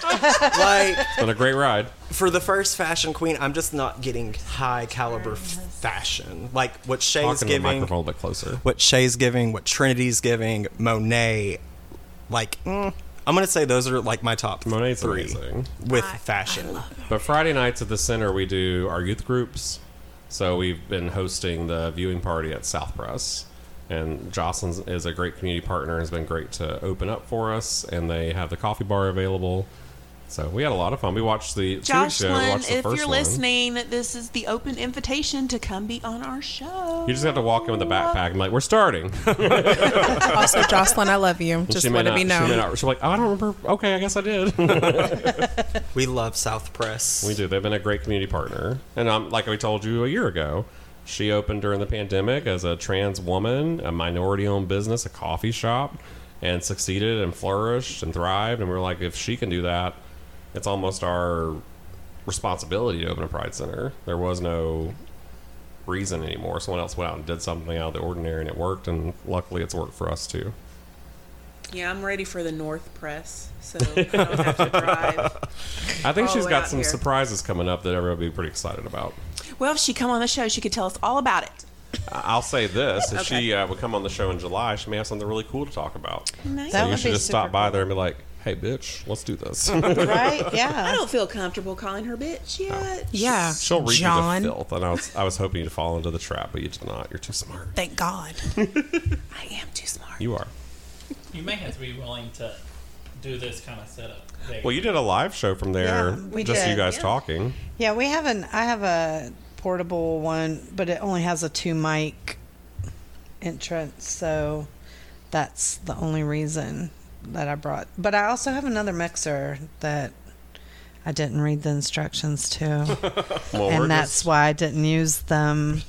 It's been a great ride. for the first fashion queen, I'm just not getting high caliber f- fashion. Like what Shea's Talking to the giving, microphone a bit closer. what Shea's giving, what Trinity's giving, Monet. Like, mm, I'm gonna say those are like my top Monet's three amazing. with fashion. But Friday nights at the center, we do our youth groups. So we've been hosting the viewing party at South Press. And Jocelyn is a great community partner, and has been great to open up for us. And they have the coffee bar available. So we had a lot of fun. We watched the two weeks ago, watched the if first you're one. listening, this is the open invitation to come be on our show. You just have to walk in with a backpack and be like, we're starting. Also, Jocelyn, I love you. Just she may let it not, be she known. may not, she's like, oh, I don't remember. Okay, I guess I did. We love South Press. We do. They've been a great community partner, and um, like we told you a year ago, she opened during the pandemic as a trans woman, a minority-owned business, a coffee shop, and succeeded and flourished and thrived. And we're like, if she can do that, it's almost our responsibility to open a Pride Center. There was no reason anymore. Someone else went out and did something out of the ordinary, and it worked. And luckily, it's worked for us too. Yeah, I'm ready for the North Press, so I don't have to drive. I think All she's the got some here. surprises coming up that everyone will be pretty excited about. Well, if she come on the show, she could tell us all about it. I'll say this: if Okay. she uh, would come on the show in July, she may have something really cool to talk about. Nice. That so you should just stop by cool. there and be like, "Hey, bitch, let's do this." Right? Yeah. I don't feel comfortable calling her bitch yet. Yeah, She'll read John. you the filth, and I was I was hoping you to fall into the trap, but you did not. You're too smart. Thank God. I am too smart. You are. You may have to be willing to do this kind of setup. There. Well, you did a live show from there, Yeah, we just did, you guys yeah. talking. Yeah, we have an. I have a portable one, but it only has a two mic entrance, so that's the only reason that I brought. But I also have another mixer that I didn't read the instructions to, Well, and that's just, why I didn't use them.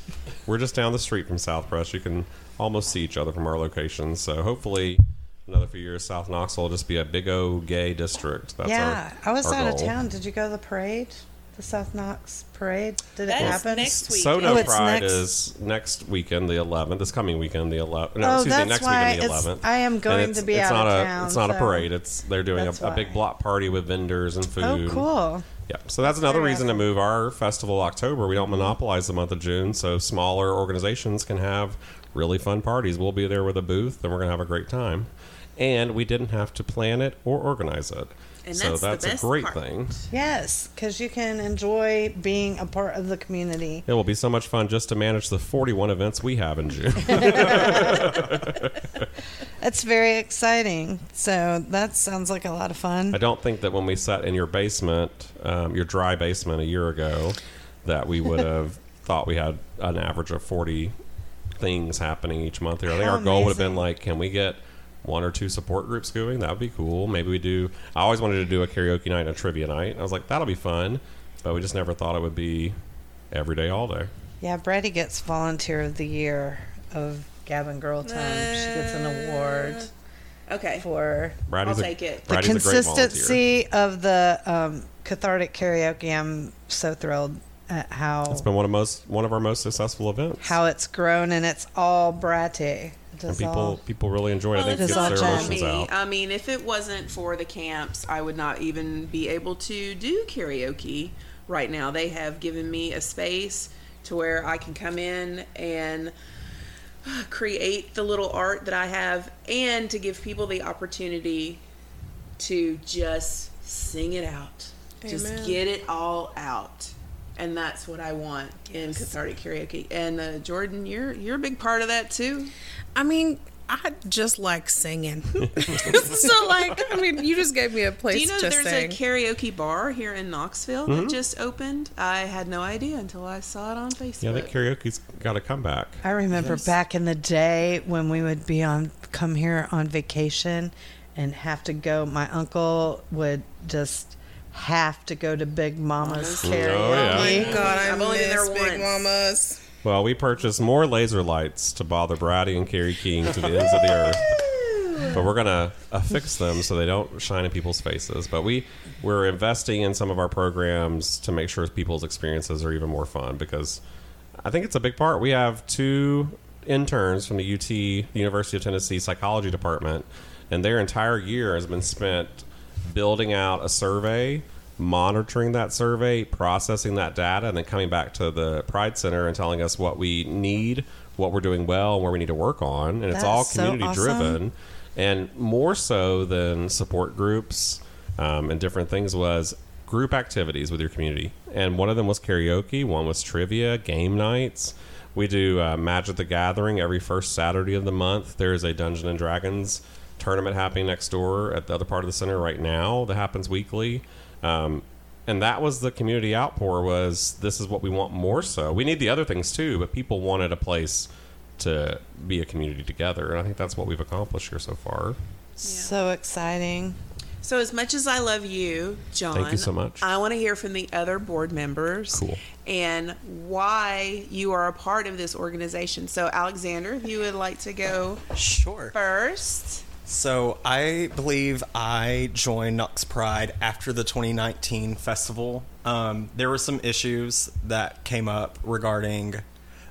we're just down the street from South Press. You can almost see each other from our locations. So hopefully, another few years, South Knoxville will just be a big O gay district. That's yeah, our, I was out of town. Did you go to the parade? The South Knox parade? Did it That's happen? next week. Soda Oh, it's Pride next- is next weekend, the 11th. This coming weekend, the 11th. No, Oh, excuse me, that's next why weekend, the it's- 11th. I am going to be it's out not of a, town, It's not a parade. It's they're doing a, a big block party with vendors and oh, food. Oh, cool. Yeah, so that's another very reason to move our festival October. We don't mm-hmm. monopolize the month of June, so smaller organizations can have really fun parties. We'll be there with a booth, and we're gonna have a great time. And we didn't have to plan it or organize it, And so that's the that's a great part. thing. Yes, because you can enjoy being a part of the community. It will be so much fun just to manage the 41 events we have in June. that's very exciting. So that sounds like a lot of fun. I don't think that when we sat in your basement, um, your dry basement a year ago, that we would have thought we had an average of 40 things happening each month here. I think How our goal would have been like, can we get one or two support groups going? That would be cool. Maybe we do. I always wanted to do a karaoke night and a trivia night. I was like, that'll be fun. But we just never thought it would be every day, all day. Yeah, Brady gets Volunteer of the Year of Gavin Girl Time. she gets an award Okay. for Brady's I'll a, take it. the Brady's a great volunteer. consistency of the um, cathartic karaoke. I'm so thrilled at how It's been one of most one of our most successful events. how it's grown, and it's all Brady. And people people really enjoy it. I think it Does gets all their emotions me. out. I mean, if it wasn't for the camps, I would not even be able to do karaoke right now. They have given me a space to where I can come in and uh, create the little art that I have and to give people the opportunity to just sing it out. Just get it all out. And that's what I want in cathartic karaoke. And uh, Jordan, you're you're a big part of that too. I mean, I just like singing. so, like, I mean, you just gave me a place Do you know to that there's sing. a karaoke bar here in Knoxville Mm-hmm. that just opened? I had no idea until I saw it on Facebook. Yeah, I think karaoke's got to come back. I remember back in the day when we would be on come here on vacation and have to go. My uncle would just have to go to Big Mama's oh, oh, yeah. Oh my God, I I've only been miss there Big once. Mamas. Well, we purchased more laser lights to bother Brady and Carrie King to the ends of the earth. But we're gonna uh, affix them so they don't shine in people's faces. But we we're investing in some of our programs to make sure people's experiences are even more fun because I think it's a big part. We have two interns from the UT, the University of Tennessee Psychology Department, and their entire year has been spent building out a survey, monitoring that survey, processing that data, and then coming back to the Pride Center and telling us what we need, what we're doing well, and where we need to work on. And it's all That's so community driven. And more so than support groups um, and different things was group activities with your community. And one of them was karaoke, one was trivia, game nights. We do uh, Magic the Gathering every first Saturday of the month. There is a Dungeon and Dragons tournament happening next door at the other part of the center right now that happens weekly. Um, and that was the community outpour was this is what we want more so. We need the other things too, but people wanted a place to be a community together. And I think that's what we've accomplished here so far. So exciting. So, as much as I love you, John, Thank you so much. I want to hear from the other board members Cool. and why you are a part of this organization. So, Alexander, if you would like to go Sure. first. So I believe I joined Knox Pride after the 2019 festival. Um, there were some issues that came up regarding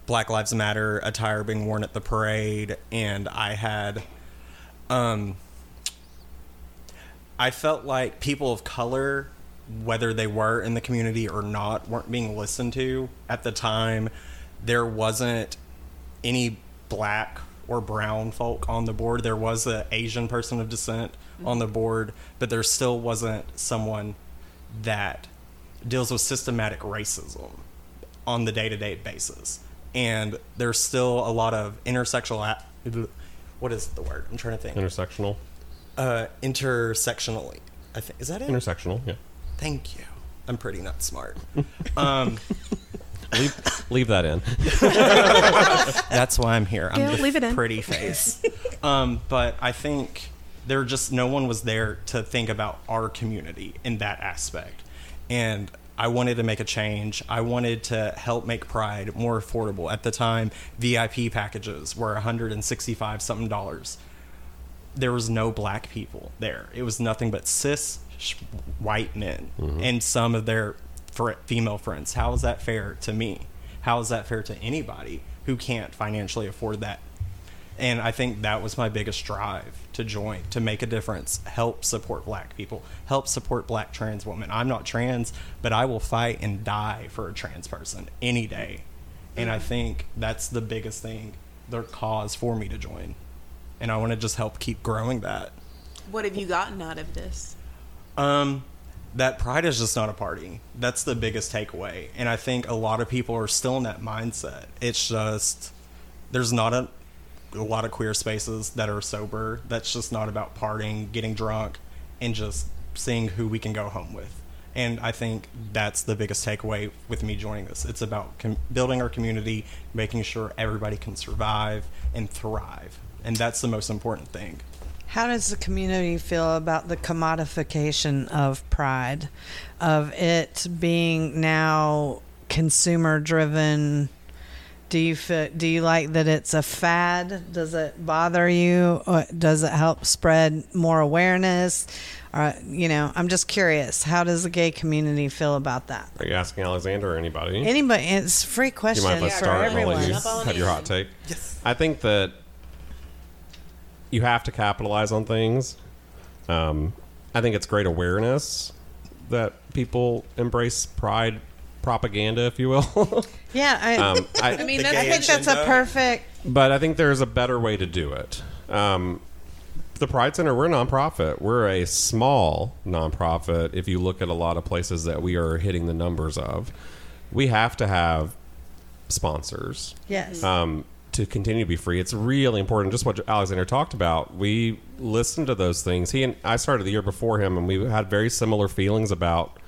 Black Lives Matter attire being worn at the parade, and I had, um, I felt like people of color, whether they were in the community or not, weren't being listened to at the time. There wasn't any black or brown folk on the board. There was an Asian person of descent on the board, but there still wasn't someone that deals with systematic racism on the day-to-day basis. And there's still a lot of intersectional a- what is the word? I'm trying to think. Intersectional. Uh intersectionally. I think is that it? Intersectional, yeah. Thank you. I'm pretty not smart. Um Leave, leave that in. That's why I'm here. I'm Yeah, the leave it in. pretty face. um, but I think there just no one was there to think about our community in that aspect, and I wanted to make a change. I wanted to help make Pride more affordable. At the time, VIP packages were 165 something dollars. There was no black people there. It was nothing but cis sh- white men and some of their fr- female friends. How is that fair to me? How is that fair to anybody who can't financially afford that? And I think that was my biggest drive to join, to make a difference, help support black people, help support black trans women. I'm not trans, but I will fight and die for a trans person any day. And I think that's the biggest thing, their cause for me to join. And I want to just help keep growing that. What have you gotten out of this? Um, that pride is just not a party. That's the biggest takeaway. And I think a lot of people are still in that mindset. It's just there's not a, a lot of queer spaces that are sober. That's just not about partying, getting drunk, and just seeing who we can go home with. And I think that's the biggest takeaway with me joining this. It's about com- building our community, making sure everybody can survive and thrive. And that's the most important thing. How does the community feel about the commodification of pride, of it being now consumer driven? Do you feel, do you like that it's a fad? Does it bother you? Or does it help spread more awareness? Or you know, I'm just curious. How does the gay community feel about that? Are you asking Alexander or anybody? Anybody? It's a free question. you might let's for start. and I'll let you have your hot take. Yes. I think that you have to capitalize on things. Um, I think it's great awareness that people embrace pride propaganda, if you will. Yeah, I, um, I, I mean, that's I think that's a perfect. but I think there's a better way to do it. Um, the Pride Center, we're a nonprofit. We're a small nonprofit. If you look at a lot of places that we are hitting the numbers of, we have to have sponsors Yes. um, to continue to be free. It's really important. Just what Alexander talked about. We listened to those things. He and I started the year before him, and we had very similar feelings about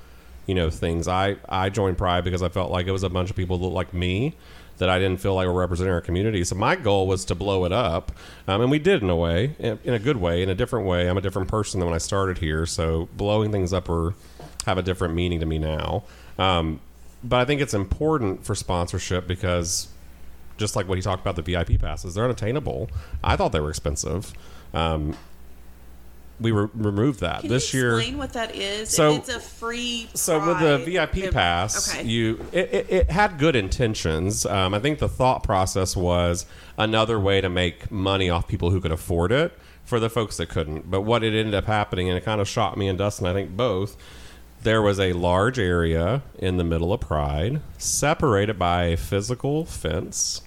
you know things. I I joined Pride because I felt like it was a bunch of people that like me that I didn't feel like were representing our community. So my goal was to blow it up, um, and we did in a way, in, in a good way, in a different way. I'm a different person than when I started here, so blowing things up or have a different meaning to me now. Um, but I think it's important for sponsorship because just like what he talked about the VIP passes, they're unattainable. I thought they were expensive. Um, we re- removed that Can this you year. explain what that is? So- it's a free. So with the VIP it- pass, okay. you it, it, it had good intentions. Um, I think the thought process was another way to make money off people who could afford it for the folks that couldn't. But what it ended up happening, and it kind of shocked me and Dustin, I think both. There was a large area in the middle of Pride, separated by a physical fence,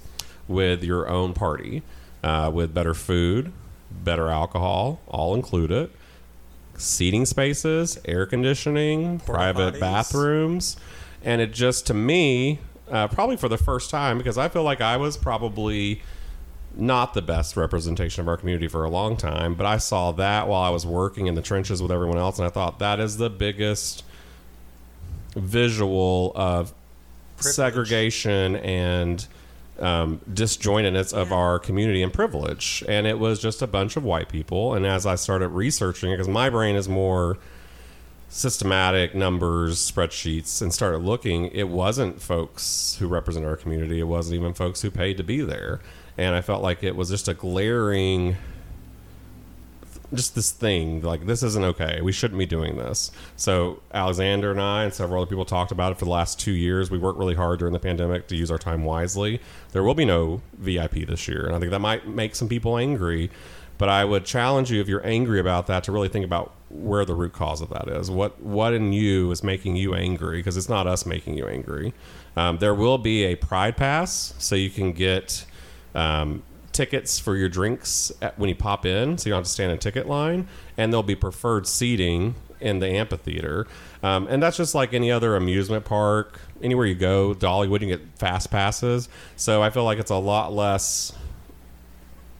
with your own party, uh, with better food, better alcohol, all included seating spaces, air conditioning, private potties. bathrooms, and it just to me, uh, probably for the first time, because I feel like I was probably not the best representation of our community for a long time, but I saw that while I was working in the trenches with everyone else, and I thought that is the biggest visual of Privilege. segregation and um, disjointedness of our community and privilege. And it was just a bunch of white people. And as I started researching because my brain is more systematic numbers, spreadsheets, and started looking, it wasn't folks who represent our community. It wasn't even folks who paid to be there. And I felt like it was just a glaring just this thing like this isn't okay. We shouldn't be doing this. So alexander and i and several other people talked about it for the last two years. We worked really hard during the pandemic to use our time wisely. There will be no vip this year and i think that might make some people angry but i would challenge you if you're angry about that to really think about where the root cause of that is. What what in you is making you angry? Because it's not us making you angry. Um, there will be a pride pass so you can get um, tickets for your drinks at, when you pop in, so you don't have to stand in ticket line, and there'll be preferred seating in the amphitheater. Um, and that's just like any other amusement park. Anywhere you go, Dollywood, you get fast passes. So I feel like it's a lot less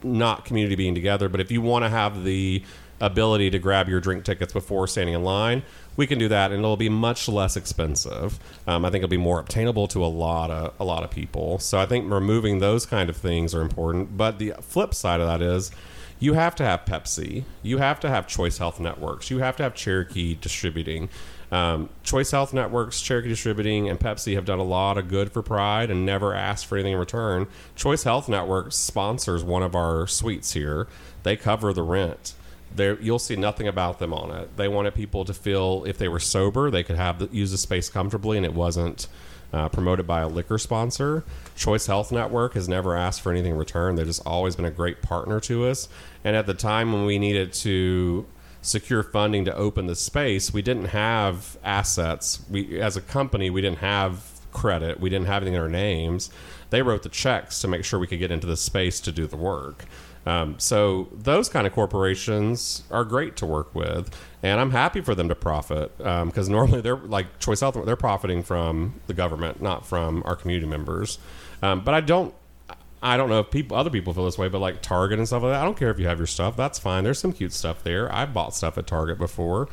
not community being together. But if you want to have the ability to grab your drink tickets before standing in line, we can do that, and it'll be much less expensive. Um, I think it'll be more obtainable to a lot of a lot of people. So I think removing those kind of things are important. But the flip side of that is. You have to have Pepsi. You have to have Choice Health Networks. You have to have Cherokee Distributing. Um, Choice Health Networks, Cherokee Distributing, and Pepsi have done a lot of good for Pride and never asked for anything in return. Choice Health Networks sponsors one of our suites here. They cover the rent. There, you'll see nothing about them on it. They wanted people to feel if they were sober, they could have the, use the space comfortably, and it wasn't uh, promoted by a liquor sponsor. Choice Health Network has never asked for anything in return. They've just always been a great partner to us. And at the time when we needed to secure funding to open the space, we didn't have assets. We, as a company, we didn't have credit. We didn't have anything in our names. They wrote the checks to make sure we could get into the space to do the work. Um, so those kind of corporations are great to work with, and I'm happy for them to profit because normally they're like Choice Health, they're profiting from the government, not from our community members. Um, but I don't, I don't know if people, other people feel this way, but like Target and stuff like that, I don't care if you have your stuff. That's fine. There's some cute stuff there. I've bought stuff at Target before.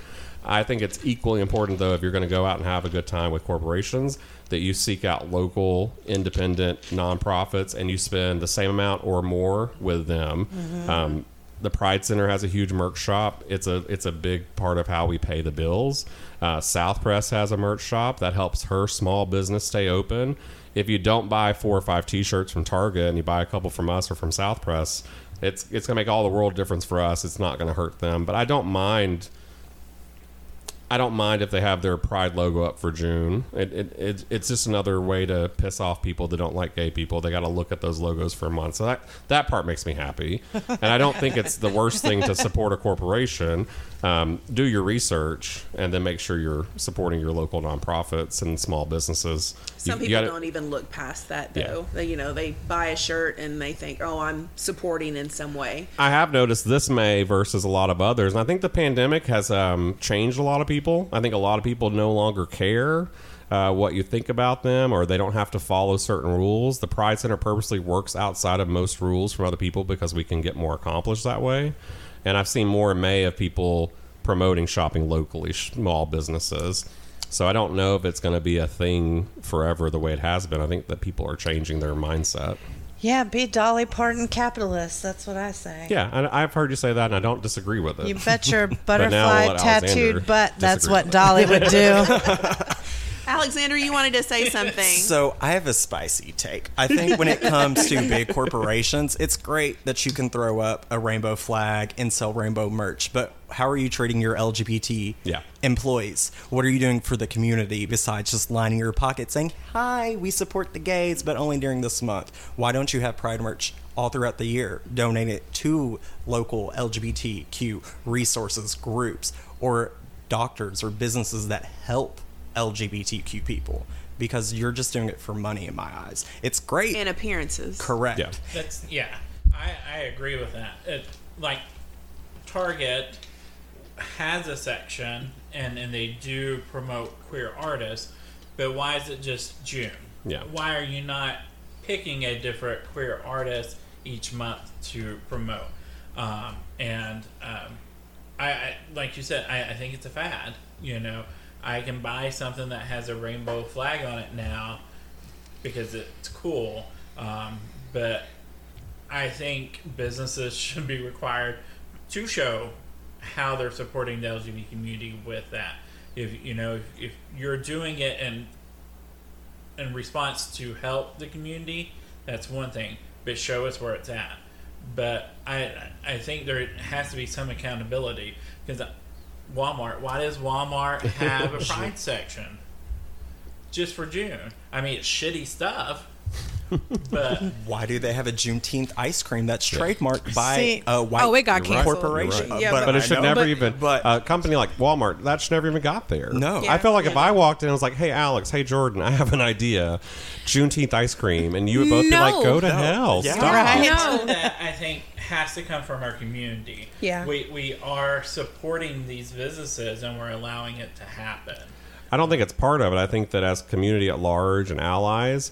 I think it's equally important, though, if you're going to go out and have a good time with corporations, that you seek out local, independent nonprofits and you spend the same amount or more with them. Um, the Pride Center has a huge merch shop. It's a it's a big part of how we pay the bills. Uh, South Press has a merch shop that helps her small business stay open. If you don't buy four or five T-shirts from Target and you buy a couple from us or from South Press, it's it's gonna make all the world difference for us. It's not gonna hurt them. But I don't mind I don't mind if they have their pride logo up for June. It, it, it it's just another way to piss off people that don't like gay people. They got to look at those logos for a month. So that that part makes me happy, and I don't think it's the worst thing to support a corporation. Um, do your research and then make sure you're supporting your local nonprofits and small businesses. Some You- you people gotta- don't even look past that Yeah. though. They, you know, they buy a shirt and they think, "Oh, I'm supporting in some way." I have noticed this May versus a lot of others, and I think the pandemic has um, changed a lot of people. I think a lot of people no longer care uh, what you think about them, or they don't have to follow certain rules. The Pride Center purposely works outside of most rules from other people because we can get more accomplished that way. And I've seen more in May of people promoting shopping locally, small businesses. So I don't know if it's going to be a thing forever the way it has been. I think that people are changing their mindset. Yeah, be Dolly Parton capitalist. That's what I say. Yeah, and I've heard you say that, and I don't disagree with it. You bet your butterfly tattooed butt. That's what Dolly would do. Alexander, you wanted to say something. So I have a spicy take. I think when it comes to big corporations, it's great that you can throw up a rainbow flag and sell rainbow merch, but how are you treating your LGBT Yeah. employees? What are you doing for the community besides just lining your pocket saying, "Hi, we support the gays, but only during this month"? Why don't you have pride merch all throughout the year? Donate it to local LGBTQ resources groups or doctors or businesses that help LGBTQ people because you're just doing it for money in my eyes. It's great. and appearances. Correct. Yeah. That's yeah, I, I agree with that. It, like Target has a section and and they do promote queer artists, but why is it just June? Yeah. Why are you not picking a different queer artist each month to promote? Um, and um, I, I like you said, I, I think it's a fad. You know, I can buy something that has a rainbow flag on it now because it's cool. Um, but I think businesses should be required to show how they're supporting the LGBT community with that. If you know, if, if you're doing it in in response to help the community, that's one thing. But show us where it's at. But I I think there has to be some accountability because Walmart. Why does Walmart have a pride section just for June? I mean, it's shitty stuff. But Why do they have a Juneteenth ice cream that's trademarked by See- a white Oh, it got right. canceled. corporation? Right. Yeah, but, but- it should know. never But- even. but- a company like Walmart that should never even got there. No. I felt like if I walked in, and was like, "Hey, Alex, hey Jordan, I have an idea, Juneteenth ice cream," and you would both be like, "Go to No. hell, Yeah. stop." Right. No. that I think has to come from our community. Yeah. we we are supporting these businesses and we're allowing it to happen. I don't think it's part of it. I think that as community at large and allies,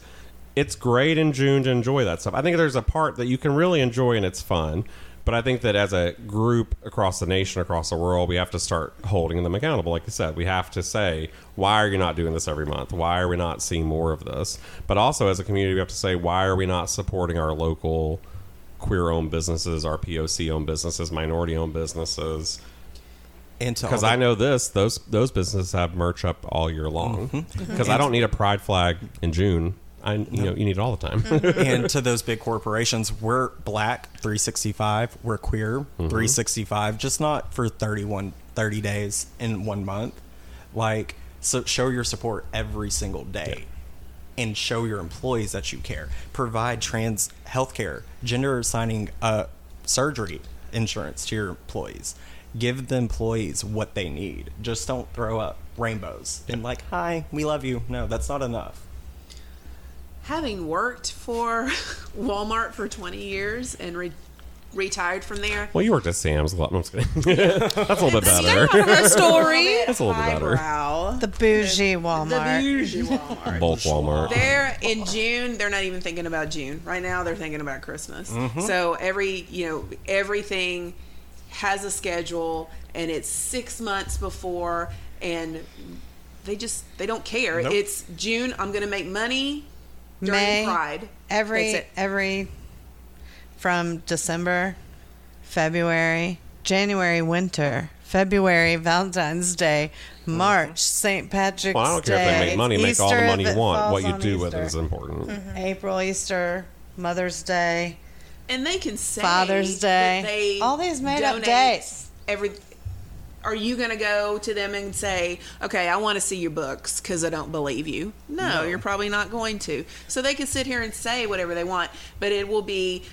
it's great in June to enjoy that stuff. I think there's a part that you can really enjoy and it's fun. But I think that as a group across the nation, across the world, we have to start holding them accountable. Like you said, we have to say, why are you not doing this every month? Why are we not seeing more of this? But also as a community, we have to say, why are we not supporting our local queer owned businesses, our POC owned businesses, minority owned businesses? And Because I know this, those those businesses have merch up all year long. Mm-hmm. Because I don't need a pride flag in June. I you know you need it all the time. and to those big corporations, we're black 365, we're queer 365, just not for 31 30 days in one month. Like so show your support every single day. And show your employees that you care. Provide trans healthcare, gender assigning uh, surgery insurance to your employees. Give the employees what they need. Just don't throw up rainbows and like, hi, we love you. No, that's not enough. Having worked for Walmart for 20 years and re- retired from there, well, you worked at Sam's. a lot- No, I'm just kidding. That's a little bit better. Her story. That's a little bit better. The bougie Walmart. the Walmart. bougie Walmart. Both Walmart. They're in June. They're not even thinking about June right now. They're thinking about Christmas. Mm-hmm. So every you know everything has a schedule, and it's six months before, and they just they don't care. Nope. It's June. I'm going to make money during May, Pride. Every every from December, February, January, winter, February, Valentine's Day, mm-hmm. March, St. Patrick's Well, I don't care Day, if they make money. Make all the Easter money if you it want. falls What you on do with it Easter. is important. Mm-hmm. April, Easter, Mother's Day. and they can say Father's that Day. they All these made-up donate dates. Every are you going to go to them and say, okay, I want to see your books because I don't believe you? No, No. you're probably not going to. So they can sit here and say whatever they want, but it will be.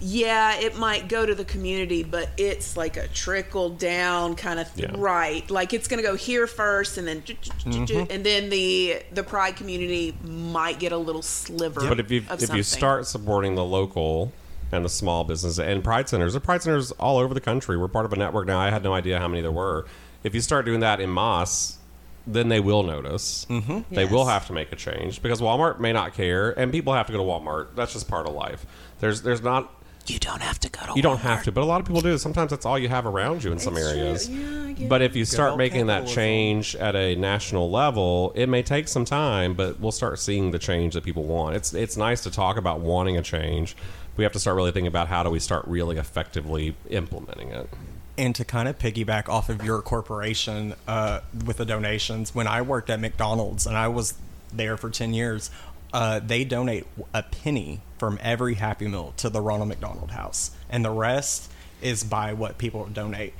Yeah, it might go to the community, but it's like a trickle down kind of th- Yeah. right. Like it's going to go here first, and then Mm-hmm. and then the the pride community might get a little sliver. But if you if something. you start supporting the local and the small business and pride centers, there are pride centers all over the country. We're part of a network now. I had no idea how many there were. If you start doing that in Moss, then they will notice. Mm-hmm. They will have to make a change because Walmart may not care, and people have to go to Walmart. That's just part of life. There's there's not you don't have to go to you don't have to, but a lot of people do. Sometimes that's all you have around you in some areas. but if you start old making that change at a national level, it may take some time, but we'll start seeing the change that people want. It's it's nice to talk about wanting a change. We have to start really thinking about how do we start really effectively implementing it. and to kind of piggyback off of your corporation uh, with the donations, when I worked at McDonald's and I was there for 10 years, uh, they donate a penny from every Happy Meal to the Ronald McDonald House. And the rest is by what people donate.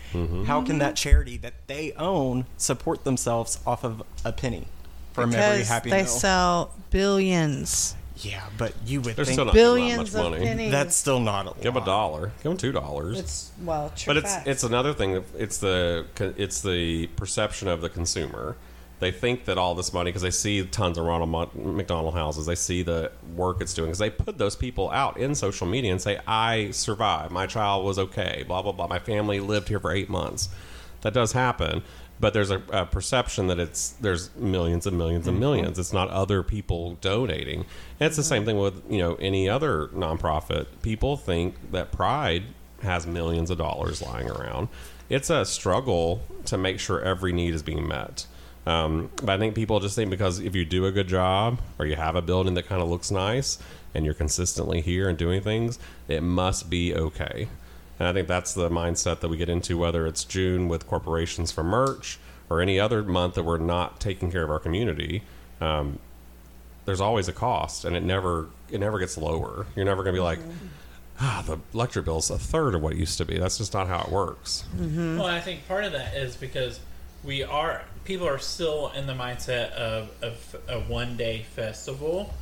How can that charity that they own support themselves off of a penny from every Because Happy they Meal? They sell billions, yeah, but you would They're think still not giving that billions much of money. pennies. that's still not a lot. Give 'em a dollar. Give them two dollars. It's well, true But it's facts. it's another thing. It's the it's the perception of the consumer. They think that all this money because they see tons of Ronald Mo- McDonald houses. They see the work it's doing because they put those people out in social media and say, "I survived. My child was okay. Blah blah blah. My family lived here for eight months." That does happen, but there's a, a perception that it's there's millions and millions and millions. It's not other people donating. And it's the same thing with you know any other nonprofit. People think that Pride has millions of dollars lying around. It's a struggle to make sure every need is being met. Um, but I think people just think because if you do a good job or you have a building that kind of looks nice and you're consistently here and doing things, it must be okay. And I think that's the mindset that we get into, whether it's June with corporations for merch or any other month that we're not taking care of our community. Um, there's always a cost, and it never it never gets lower. You're never going to be like, ah, the electric bill's a third of what it used to be. That's just not how it works. Well, I think part of that is because we are people are still in the mindset of, of a one day festival,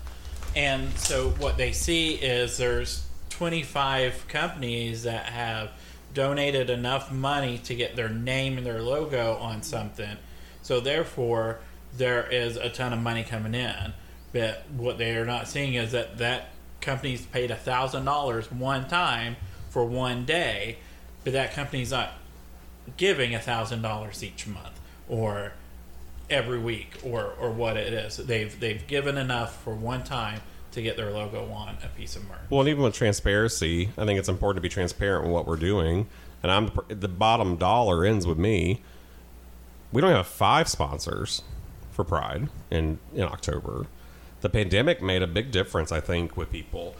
and so what they see is there's 25 companies that have donated enough money to get their name and their logo on something, so therefore there is a ton of money coming in. But what they are not seeing is that that company's paid thousand dollars one time for one day, but that company's not giving thousand dollars each month or every week or or what it is. They've they've given enough for one time to get their logo on a piece of merch. Well, and even with transparency, I think it's important to be transparent with what we're doing. And I'm the bottom dollar ends with me. We don't have five sponsors for Pride in in October. The pandemic made a big difference, I think, with people.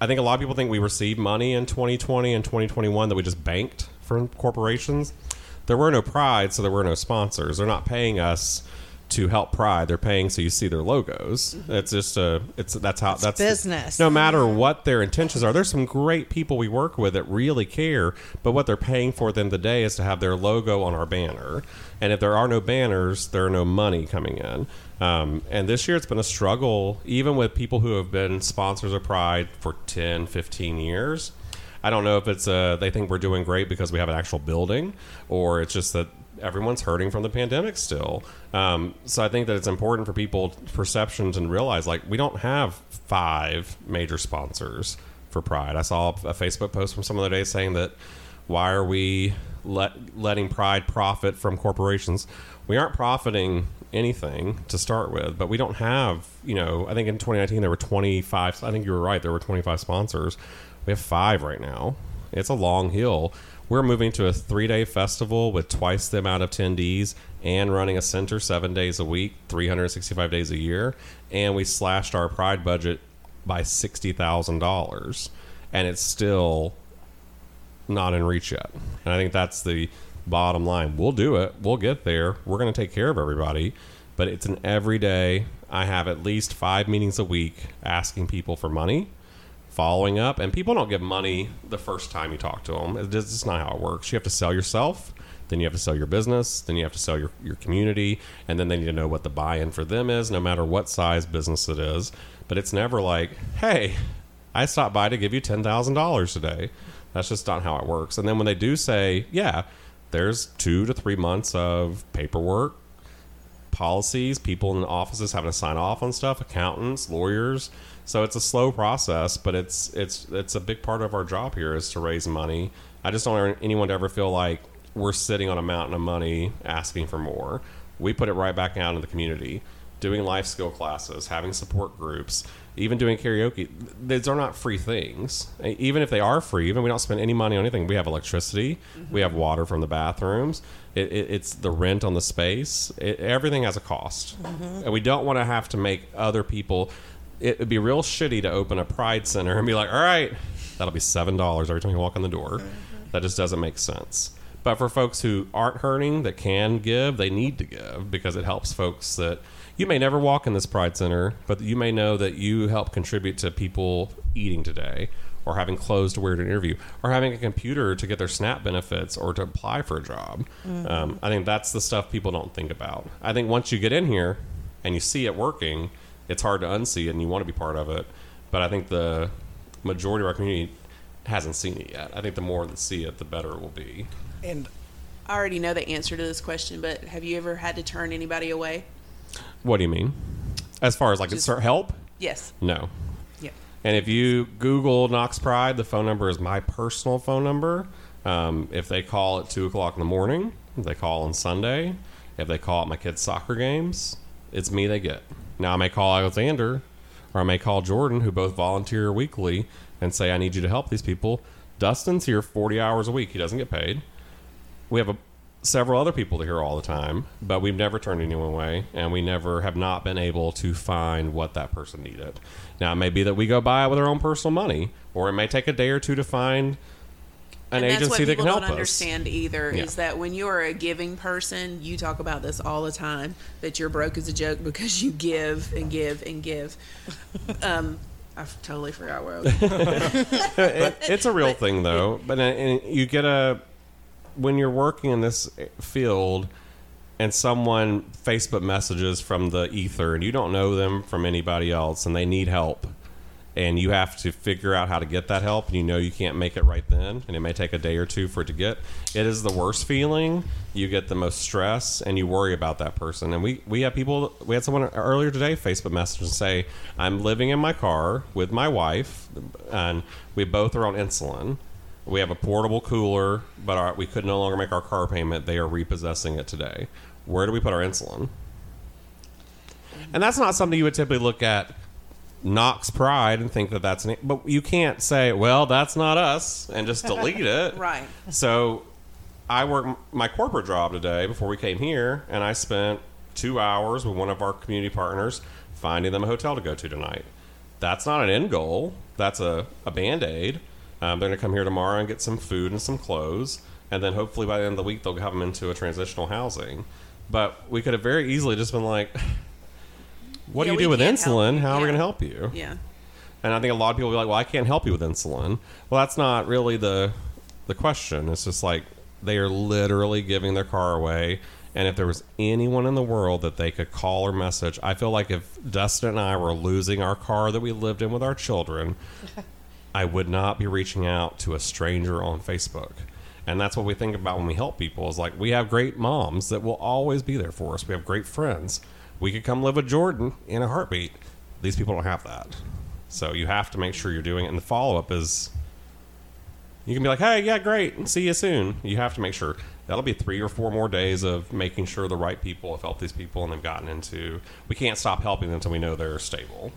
I think a lot of people think we received money in 2020 and 2021 that we just banked from corporations. There were no Pride, so there were no sponsors. They're not paying us to help Pride. They're paying so you see their logos. It's just a. It's that's how that's the- business. no matter what their intentions are, there's some great people we work with that really care, but what they're paying for at the end of the day is to have their logo on our banner. And if there are no banners, there are no money coming in. Um, and this year it's been a struggle, even with people who have been sponsors of Pride for 10, 15 years. I don't know if it's uh, they think we're doing great because we have an actual building, or it's just that everyone's hurting from the pandemic still. Um, so I think that it's important for people perceptions and realize like we don't have five major sponsors for Pride. I saw a Facebook post from someone the other day saying that why are we let, letting Pride profit from corporations? We aren't profiting anything to start with, but we don't have, you know, I think in 2019 there were 25, I think you were right, there were 25 sponsors. We have five right now. It's a long hill. We're moving to a three day festival with twice the amount of attendees and running a center seven days a week, 365 days a year. And we slashed our Pride budget by $60,000. And it's still not in reach yet. And I think that's the bottom line. We'll do it. We'll get there. We're going to take care of everybody. But it's an everyday. I have at least five meetings a week asking people for money, following up, and people don't give money the first time you talk to them. It's just it's not how it works. You have to sell yourself. then you have to sell your business, then you have to sell your, your community, and then they need to know what the buy in for them is, no matter what size business it is. But it's never like, hey, I stopped by to give you $10,000 today. That's just not how it works. And then when they do say, yeah, there's two to three months of paperwork, policies, people in offices having to sign off on stuff, accountants, lawyers. So it's a slow process, but it's it's it's a big part of our job here is to raise money. I just don't want anyone to ever feel like we're sitting on a mountain of money asking for more. We put it right back out in the community, doing life skill classes, having support groups, even doing karaoke. These are not free things. Even if they are free, even we don't spend any money on anything. We have electricity, we mm-hmm. have water from the bathrooms. It, it, it's the rent on the space. It, everything has a cost, mm-hmm. and we don't want to have to make other people. It would be real shitty to open a Pride Center and be like, "All right, that'll be seven dollars every time you walk in the door." That just doesn't make sense. But for folks who aren't hurting, that can give, they need to give because it helps folks that you may never walk in this Pride Center, but you may know that you help contribute to people eating today, or having clothes to wear to an interview, or having a computer to get their SNAP benefits or to apply for a job. Um, I think that's the stuff people don't think about. I think once you get in here and you see it working, it's hard to unsee it and you want to be part of it. But I think the majority of our community hasn't seen it yet. I think the more that see it, the better it will be. And I already know the answer to this question, but have you ever had to turn anybody away? What do you mean? As far as like Just- it's help? Yes. No. Yep. And if you Google Knox Pride, the phone number is my personal phone number. Um, if they call at two o'clock in the morning, if they call on Sunday, if they call at my kids' soccer games, it's me they get. Now I may call Alexander, or I may call Jordan, who both volunteer weekly, and say I need you to help these people. Dustin's here forty hours a week; he doesn't get paid. We have a, several other people to hear all the time, but we've never turned anyone away, and we never have not been able to find what that person needed. Now, it may be that we go buy it with our own personal money, or it may take a day or two to find an and agency that can help don't us. understand either Yeah. is that when you are a giving person, you talk about this all the time that you're broke as a joke because you give and give and give. um, I totally forgot where I was. It- it's a real thing, though. But uh, and you get a when you're working in this field, and someone Facebook messages from the ether, and you don't know them from anybody else, and they need help, and you have to figure out how to get that help, and you know you can't make it right then, and it may take a day or two for it to get. It is the worst feeling. You get the most stress, and you worry about that person. And we we have people. We had someone earlier today Facebook message and say, "I'm living in my car with my wife, and we both are on insulin." We have a portable cooler, but our, we could no longer make our car payment. They are repossessing it today. Where do we put our insulin? And that's not something you would typically look at Knox Pride and think that that's an. But you can't say, well, that's not us, and just delete it. Right. So I worked my corporate job today before we came here, and I spent two hours with one of our community partners finding them a hotel to go to tonight. That's not an end goal. That's a, a band aid. Um, they're going to come here tomorrow and get some food and some clothes, and then hopefully by the end of the week they'll have them into a transitional housing. But we could have very easily just been like, "What Yeah, do you do with insulin? you." How are we going to help you?" Yeah. And I think a lot of people will be like, "Well, I can't help you with insulin." Well, that's not really the the question. It's just like they are literally giving their car away. And if there was anyone in the world that they could call or message, I feel like if Dustin and I were losing our car that we lived in with our children, I would not be reaching out to a stranger on Facebook. And that's what we think about when we help people is like we have great moms that will always be there for us. We have great friends. We could come live with Jordan in a heartbeat. These people don't have that. So you have to make sure you're doing it. And the follow up is you can be like, hey, yeah, great. See you soon. You have to make sure that'll be three or four more days of making sure the right people have helped these people and they've gotten into. We can't stop helping them until we know they're stable.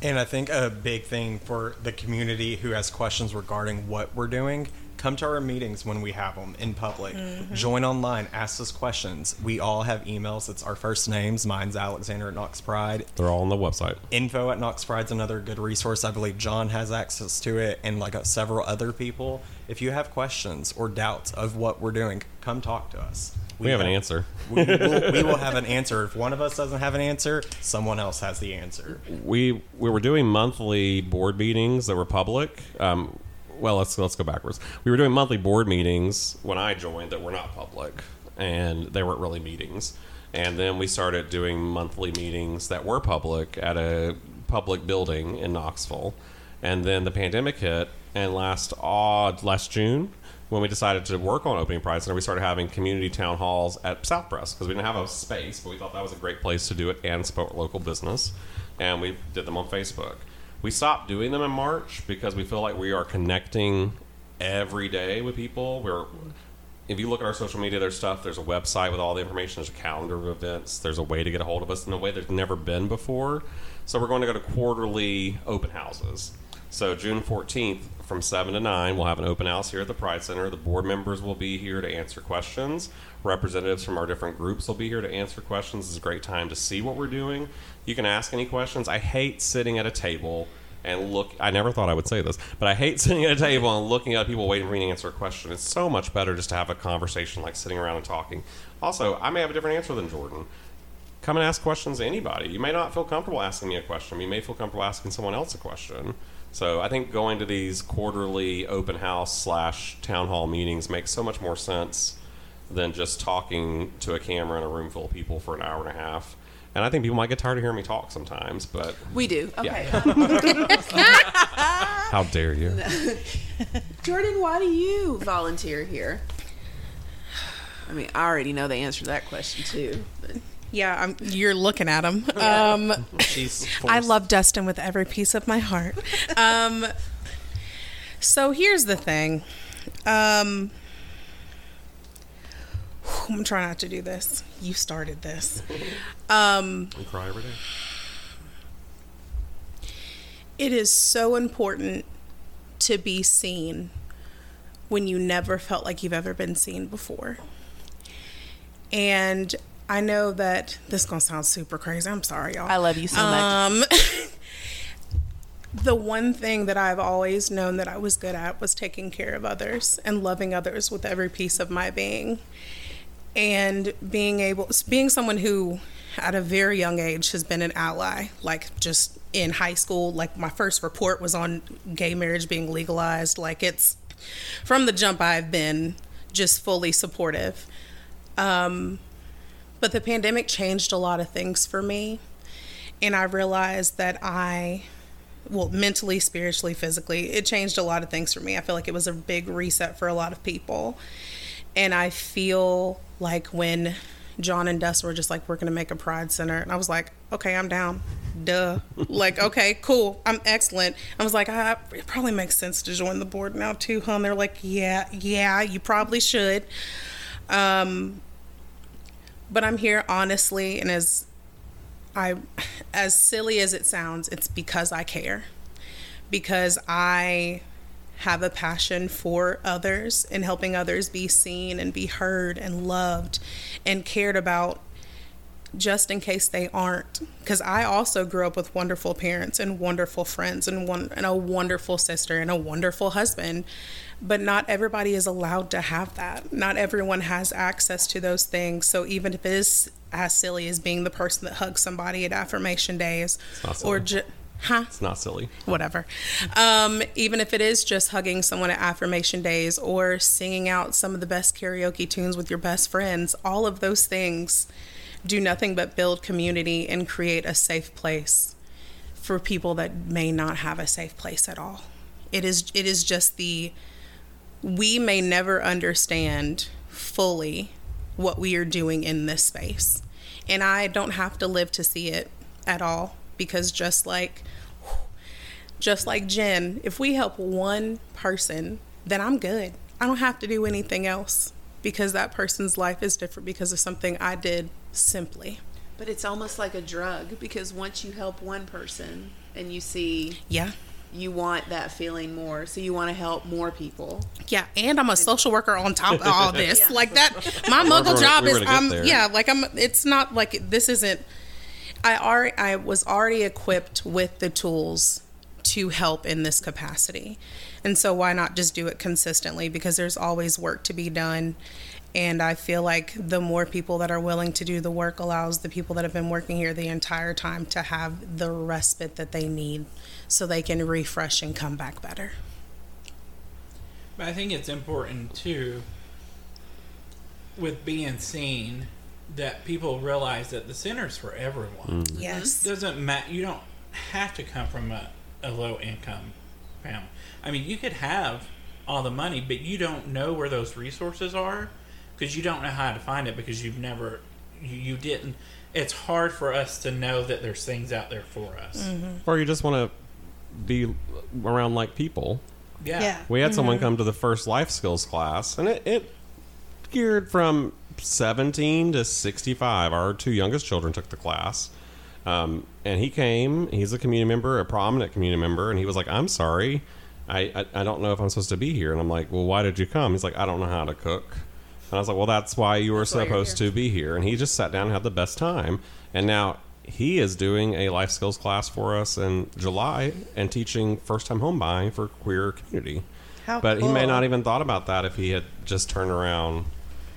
And I think a big thing for the community who has questions regarding what we're doing, come to our meetings when we have them in public. Join online, ask us questions. We all have emails. It's our first names. Mine's Alexander at Knox Pride. They're all on the website. Info at Knox Pride's another good resource. I believe John has access to it and like uh, several other people. If you have questions or doubts of what we're doing, come talk to us. We have an answer. we, will, we will have an answer. If one of us doesn't have an answer, someone else has the answer. we we were doing monthly board meetings that were public. Um, well, let's let's go backwards. We were doing monthly board meetings when I joined that were not public, and they weren't really meetings. And then we started doing monthly meetings that were public at a public building in Knoxville. And then the pandemic hit, and last odd last June, when we decided to work on opening Pride Center, we started having community town halls at South Press because we didn't have a space, but we thought that was a great place to do it and support local business. And we did them on Facebook. We stopped doing them in March because we feel like we are connecting every day with people. We're if you look at our social media, there's stuff. There's a website with all the information. There's a calendar of events. There's a way to get a hold of us in a way there's never been before. So we're going to go to quarterly open houses. So June 14th from 7 to 9, we'll have an open house here at the Pride Center. The board members will be here to answer questions. Representatives from our different groups will be here to answer questions. It's a great time to see what we're doing. You can ask any questions. I hate sitting at a table and look. I never thought I would say this, but I hate sitting at a table and looking at people waiting for me to answer a question. It's so much better just to have a conversation, like sitting around and talking. Also, I may have a different answer than Jordan. Come and ask questions to anybody. You may not feel comfortable asking me a question. You may feel comfortable asking someone else a question. So I think going to these quarterly open house slash town hall meetings makes so much more sense than just talking to a camera in a room full of people for an hour and a half. And I think people might get tired of hearing me talk sometimes, but We do. Okay. how dare you? Jordan, why do you volunteer here? I mean, I already know the answer to that question too. But Yeah, I'm, you're looking at him. Um, She's I love Dustin with every piece of my heart. Um, so here's the thing. Um, I'm trying not to do this. You started this. Um, We cry every day. it is so important to be seen when you never felt like you've ever been seen before. And I know that this is going to sound super crazy. I'm sorry, y'all. I love you so much. Um, the one thing that I've always known that I was good at was taking care of others and loving others with every piece of my being. And being able, being someone who at a very young age has been an ally, like just in high school, like my first report was on gay marriage being legalized. Like it's from the jump, I've been just fully supportive. Um, but the pandemic changed a lot of things for me. And I realized that I, well, mentally, spiritually, physically, it changed a lot of things for me. I feel like it was a big reset for a lot of people. And I feel like when John and Dust were just like, we're going to make a Pride Center. And I was like, okay, I'm down. Duh. like, okay, cool. I'm excellent. I was like, ah, it probably makes sense to join the board now, too, huh? And they're like, yeah, yeah, you probably should. Um, but I'm here honestly, and as I, as silly as it sounds, it's because I care, because I have a passion for others and helping others be seen and be heard and loved and cared about just in case they aren't. Because i also grew up with wonderful parents and wonderful friends and one and a wonderful sister and a wonderful husband. But not everybody is allowed to have that. Not everyone has access to those things. So even if it is as silly as being the person that hugs somebody at affirmation days silly. or ju- huh It's not silly. whatever. Um, even if it is just hugging someone at affirmation days or singing out some of the best karaoke tunes with your best friends, all of those things do nothing but build community and create a safe place for people that may not have a safe place at all. It is it is just the we may never understand fully what we are doing in this space. And I don't have to live to see it at all because just like just like Jen, if we help one person, then I'm good. I don't have to do anything else because that person's life is different because of something I did simply. But it's almost like a drug because once you help one person and you see Yeah. you want that feeling more, so you want to help more people. Yeah, and I'm a social worker on top of all this. Yeah. Like that, my muggle gonna- job we were is I'm there. yeah, like I'm. It's not like this isn't. I already I was already equipped with the tools to help in this capacity, and so why not just do it consistently? Because there's always work to be done, and I feel like the more people that are willing to do the work allows the people that have been working here the entire time to have the respite that they need, so they can refresh and come back better. But I think it's important too, with being seen, that people realize that the center's for everyone. Mm. Yes. doesn't matter. You don't have to come from a, a low income family. I mean, you could have all the money, but you don't know where those resources are because you don't know how to find it because you've never, you, you didn't. It's hard for us to know that there's things out there for us. Mm-hmm. Or you just want to be around like people. Yeah. Yeah. We had someone mm-hmm. come to the first life skills class, and it, it geared from 17 to 65. Our two youngest children took the class. Um, and he came, he's a community member, a prominent community member, and he was like, I'm sorry. I, I, I don't know if I'm supposed to be here. And I'm like, well, why did you come? He's like, I don't know how to cook. And I was like, well, that's why you were That's supposed to be here. And he just sat down and had the best time. And now he is doing a life skills class for us in July and teaching first time home buying for queer community. How but he may cool. not even thought about that if he had just turned around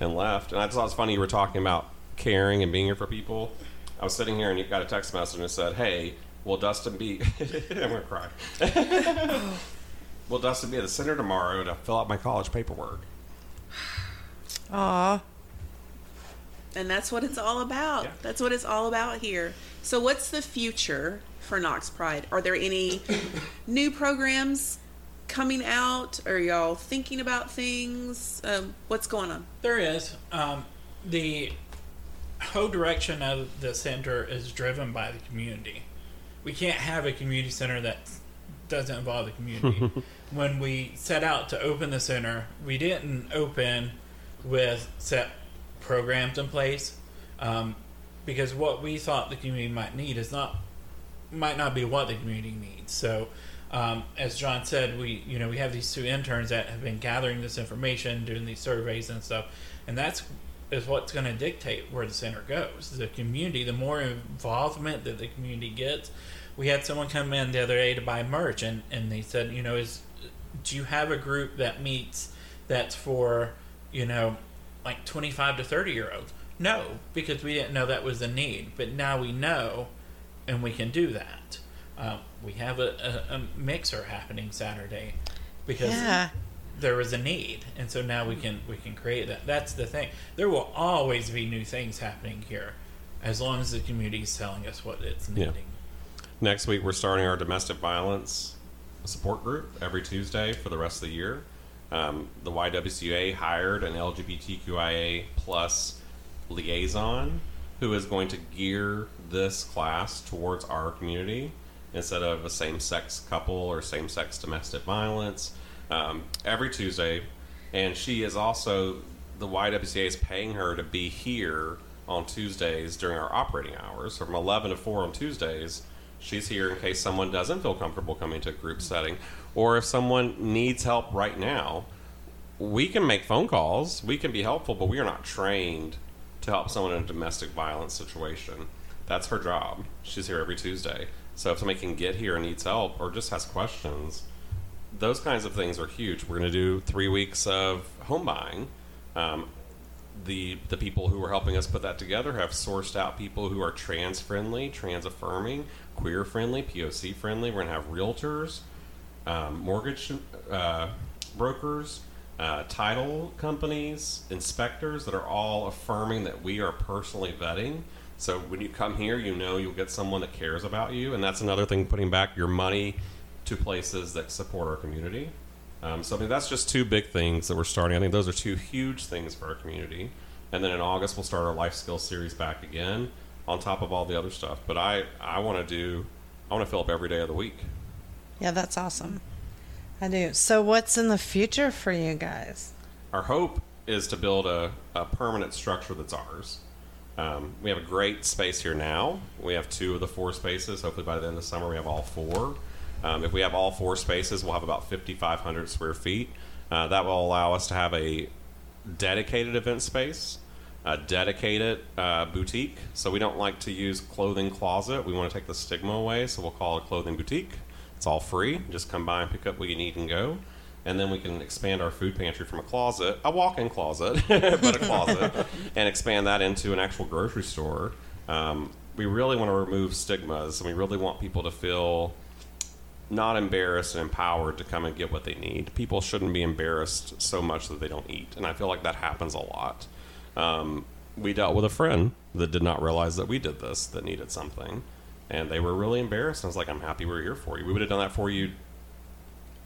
and left. And I just thought it was funny you were talking about caring and being here for people. I was sitting here and you got a text message and it said, "Hey, will Dustin be?" I'm gonna cry. will Dustin be at the center tomorrow to fill out my college paperwork? Aw. And that's what it's all about. Yeah. That's what it's all about here. So, what's the future for Knox Pride? Are there any new programs coming out? Are y'all thinking about things? Um, what's going on? There is. Um, the whole direction of the center is driven by the community. We can't have a community center that doesn't involve the community. when we set out to open the center, we didn't open with set programs in place um, because what we thought the community might need is not might not be what the community needs. So, um, as John said, we you know we have these two interns that have been gathering this information, doing these surveys and stuff, and that's is what's going to dictate where the center goes. The community, the more involvement that the community gets. We had someone come in the other day to buy merch, and and they said, you know, is do you have a group that meets that's for you know like 25 to 30 year olds no because we didn't know that was a need but now we know and we can do that um, we have a, a, a mixer happening saturday because Yeah. there was a need and so now we can we can create that that's the thing there will always be new things happening here as long as the community is telling us what it's Yeah. needing Next week, we're starting our domestic violence support group every Tuesday for the rest of the year. Um, the YWCA hired an LGBTQIA plus liaison who is going to gear this class towards our community instead of a same-sex couple or same-sex domestic violence um, every Tuesday. And she is also the YWCA is paying her to be here on Tuesdays during our operating hours. So from 11 to 4 on Tuesdays, she's here in case someone doesn't feel comfortable coming to a group setting. Or if someone needs help right now, we can make phone calls, we can be helpful, but we are not trained to help someone in a domestic violence situation. That's her job. She's here every Tuesday. So if somebody can get here and needs help or just has questions, those kinds of things are huge. We're going to do three weeks of home buying. Um, the the people who are helping us put that together have sourced out people who are trans friendly, trans affirming, queer friendly, POC friendly. We're going to have realtors, um, mortgage uh, brokers, uh, title companies, inspectors that are all affirming that we are personally vetting. So when you come here, you know you'll get someone that cares about you, and that's another thing. Putting back your money to places that support our community. Um, so I mean that's just two big things that we're starting. I think those are two huge things for our community. And then in August we'll start our life skills series back again, on top of all the other stuff. But I I want to do I want to fill up every day of the week. Yeah, that's awesome. I do. So, what's in the future for you guys? Our hope is to build a, a permanent structure that's ours. Um, we have a great space here now. We have two of the four spaces. Hopefully, by the end of the summer, we have all four. Um, if we have all four spaces, we'll have about 5,500 square feet. Uh, that will allow us to have a dedicated event space, a dedicated uh, boutique. So we don't like to use clothing closet. We want to take the stigma away. So we'll call it clothing boutique. It's all free. Just come by and pick up what you need and go. And then we can expand our food pantry from a closet, a walk-in closet, but a closet, and expand that into an actual grocery store. Um, we really want to remove stigmas, and we really want people to feel not embarrassed and empowered to come and get what they need. People shouldn't be embarrassed so much that they don't eat, and I feel like that happens a lot. Um, we dealt with a friend that did not realize that we did this, that needed something, and they were really embarrassed. I was like, "I'm happy we're here for you. We would have done that for you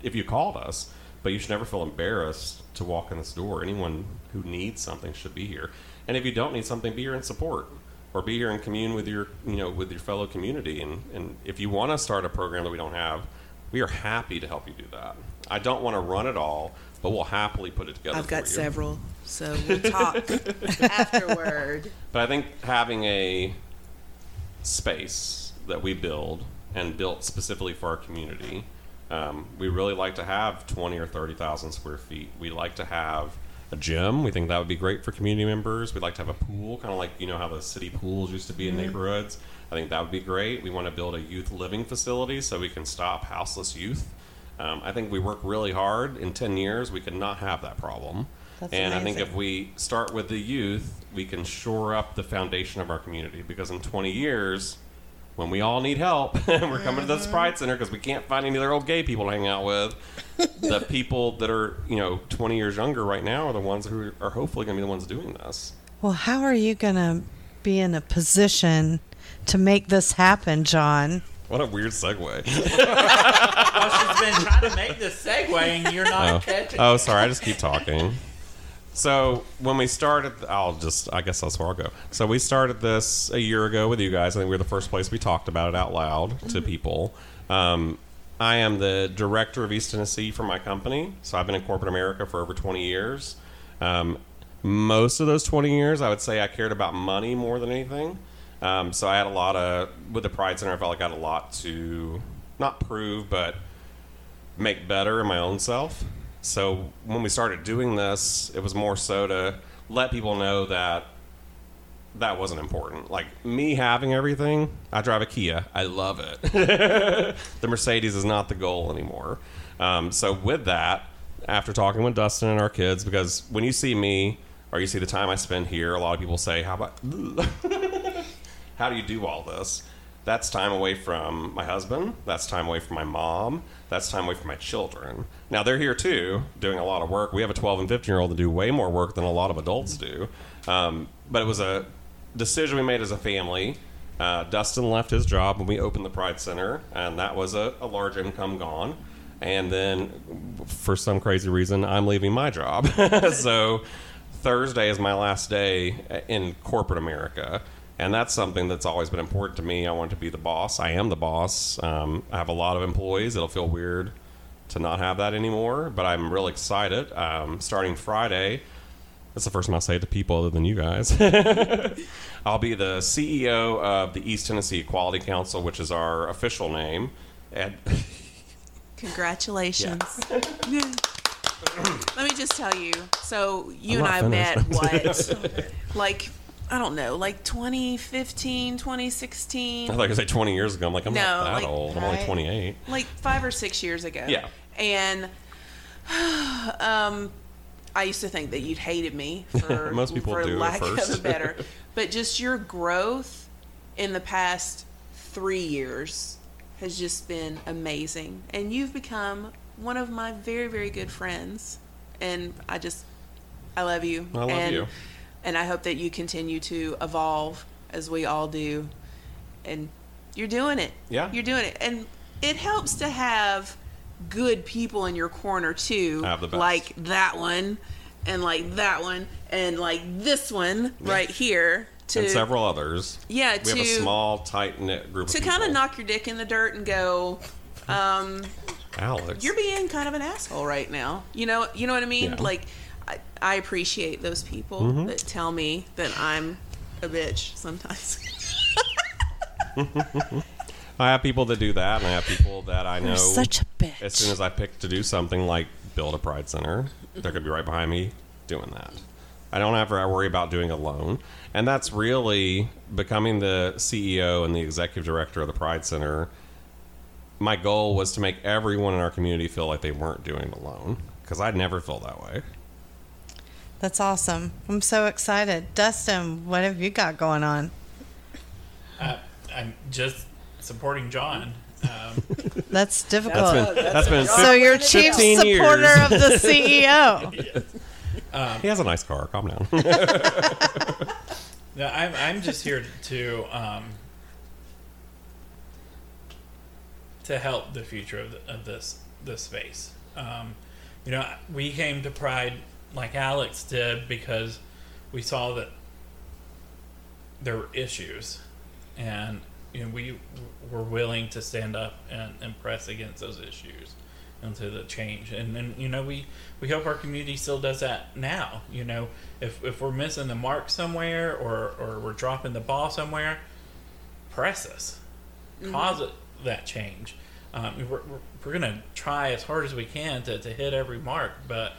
if you called us, but you should never feel embarrassed to walk in this door. Anyone who needs something should be here, and if you don't need something, be here in support." Or be here and commune with your, you know, with your fellow community. And, and if you want to start a program that we don't have, we are happy to help you do that. I don't want to run it all, but we'll happily put it together. I've got you. several, so we'll talk afterward. But I think having a space that we build and built specifically for our community, um, we really like to have 20 or 30,000 square feet. We like to have a gym. We think that would be great for community members. We'd like to have a pool, kind of like you know how the city pools used to be in neighborhoods. I think that would be great. We want to build a youth living facility so we can stop houseless youth. Um, I think we work really hard. In 10 years, we could not have that problem. That's and I think if we start with the youth, we can shore up the foundation of our community. Because in 20 years, when we all need help, and we're coming to the mm-hmm. Pride Center because we can't find any other old gay people to hang out with, the people that are, you know, 20 years younger right now are the ones who are hopefully going to be the ones doing this. Well, how are you going to be in a position to make this happen, John? What a weird segue. Well, she's been trying to make this segue, and you're not Oh. catching. oh, sorry. I just keep talking. So when we started, I'll just, I guess that's where I'll go. So we started this a year ago with you guys. I think we were the first place we talked about it out loud to people. Um, I am the director of East Tennessee for my company. So I've been in corporate America for over 20 years. Um, most of those 20 years, I would say I cared about money more than anything. Um, so I had a lot of, with the Pride Center, I felt like I had a lot to not prove, but make better in my own self. So when we started doing this, it was more so to let people know that that wasn't important. Like me having everything, I drive a Kia. I love it. the Mercedes is not the goal anymore. Um, so with that, after talking with Dustin and our kids, because when you see me or you see the time I spend here, a lot of people say, "How about how do you do all this?" That's time away from my husband. That's time away from my mom. That's time away from my children. Now they're here too, doing a lot of work. We have a 12 and 15 year old that do way more work than a lot of adults do. Um, but it was a decision we made as a family. Uh, Dustin left his job when we opened the Pride Center, and that was a, a large income gone. And then, for some crazy reason, I'm leaving my job. so Thursday is my last day in corporate America. And that's something that's always been important to me. I want to be the boss. I am the boss. Um, I have a lot of employees. It'll feel weird to not have that anymore, but I'm really excited. Um, starting Friday, that's the first time I'll say it to people other than you guys. I'll be the CEO of the East Tennessee Equality Council, which is our official name. And Congratulations. Let me just tell you. So you I'm and I not met what? like I don't know, like 2015, 2016. I thought you were say 20 years ago. I'm like, I'm No, not that like- old. I'm only 28. like five or six years ago. Yeah. And um, I used to think that you'd hated me for Most people for do lack first. of a better. But just your growth in the past three years has just been amazing, and you've become one of my very very good friends. And I just I love you. I love and, you. And I hope that you continue to evolve as we all do. And you're doing it. Yeah. You're doing it. And it helps to have good people in your corner too. I have the best. Like that one and like that one and like this one right here to and several others. yeah, We have a small, tight knit group to of kind of knock your dick in the dirt and go um Alex. you're being kind of an asshole right now. You know, you know what I mean? Yeah. Like, I, I appreciate those people mm-hmm. that tell me that I'm a bitch sometimes. I have people that do that, and I have people that I know. You're such a bitch. As soon as I pick to do something like build a Pride Center, they're going to be right behind me doing that. I don't ever to worry about doing it alone. And that's really becoming the CEO and the executive director of the Pride Center. My goal was to make everyone in our community feel like they weren't doing it alone because I'd never feel that way. That's awesome. I'm so excited. Dustin, what have you got going on? Uh, I'm just supporting John. Um, That's difficult. That's been that's been. so you're chief 15 years. supporter of the CEO. he has a nice car. Calm down. no, I'm I'm just here to um, to help the future of, the, of this this space. Um, you know, we came to Pride like Alex did because we saw that there were issues, and you know we were willing to stand up and, and press against those issues into the change. And and you know we we hope our community still does that now. You know, if if we're missing the mark somewhere or or we're dropping the ball somewhere, press us, cause it, that change. Um, we're, we're, we're gonna try as hard as we can to, to hit every mark, but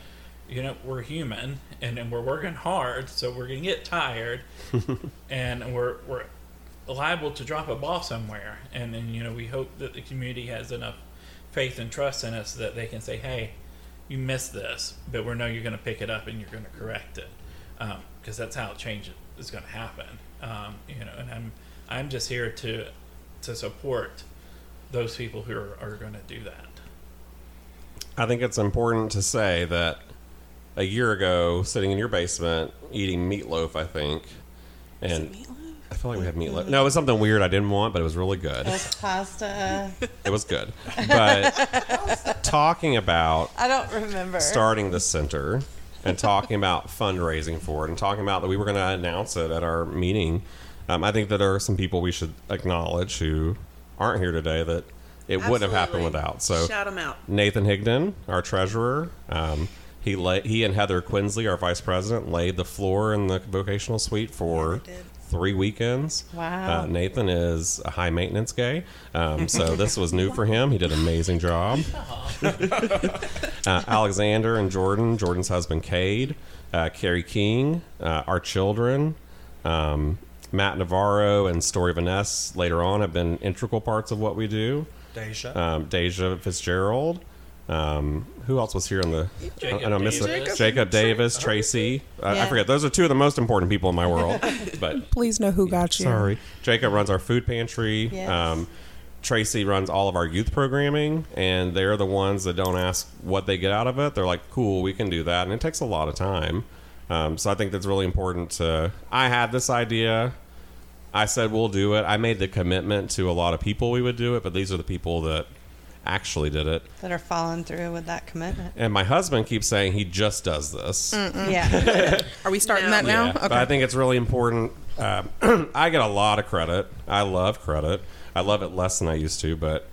you know we're human and, and we're working hard, so we're gonna get tired, and we're we're liable to drop a ball somewhere. And then you know we hope that the community has enough faith and trust in us that they can say, "Hey, you missed this, but we know you're going to pick it up and you're going to correct it," because that's how change is going to happen. Um, you know, and I'm I'm just here to to support those people who are, are going to do that. I think it's important to say that a year ago, sitting in your basement eating meatloaf, I think, and I feel like we had meatloaf. No, it was something weird I didn't want, but it was really good. That's pasta. It was good. But talking about I don't remember. starting the center and talking about fundraising for it and talking about that we were going to announce it at our meeting, um, I think that there are some people we should acknowledge who aren't here today that it wouldn't have happened without. So Shout them out. Nathan Higdon, our treasurer, um, he la- he and Heather Quinsley, our vice president, laid the floor in the vocational suite for three weekends. Wow. Uh, Nathan is a high maintenance gay, um, so this was new for him. He did an amazing job. uh, Alexander and Jordan, Jordan's husband Cade, uh, Carrie King, uh, our children, um, Matt Navarro and Story Vanessa later on have been integral parts of what we do. Deja. Um, Deja Fitzgerald. Um, who else was here on the? Jacob I know, Miss Davis. Jacob, Davis, Tracy. Uh, I Yeah. forget. Those are two of the most important people in my world. but Please know who got you. Sorry. Jacob runs our food pantry. Yes. Um, Tracy runs all of our youth programming, and they're the ones that don't ask what they get out of it. They're like, cool, we can do that. And it takes a lot of time. Um, so I think that's really important to. I had this idea. I said we'll do it. I made the commitment to a lot of people we would do it, but these are the people that actually did it. that are following through with that commitment. And my husband keeps saying he just does this. Yeah. Are we starting No. that now? Yeah, but I think it's really important. Um, I get a lot of credit. I love credit. I love it less than I used to, but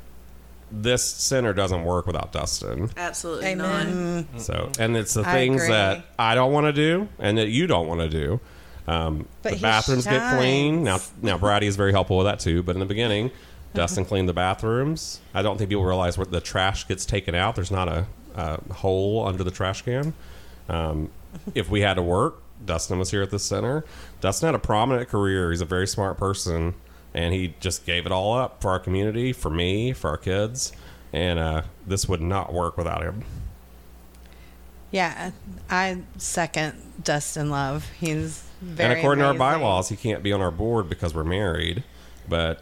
this center doesn't work without Dustin. Absolutely none. So, and it's the I things agree. that I don't want to do and that you don't want to do. Um, But the he bathrooms get clean now. Now Brady is very helpful with that too. But in the beginning, Dustin cleaned the bathrooms. I don't think people realize where the trash gets taken out. There's not a, a hole under the trash can. Um, if we had to work, Dustin was here at the center. Dustin had a prominent career. He's a very smart person, and he just gave it all up for our community, for me, for our kids. And uh, this would not work without him. yeah. I second Dustin Love. He's very and according to our bylaws, he can't be on our board because we're married. But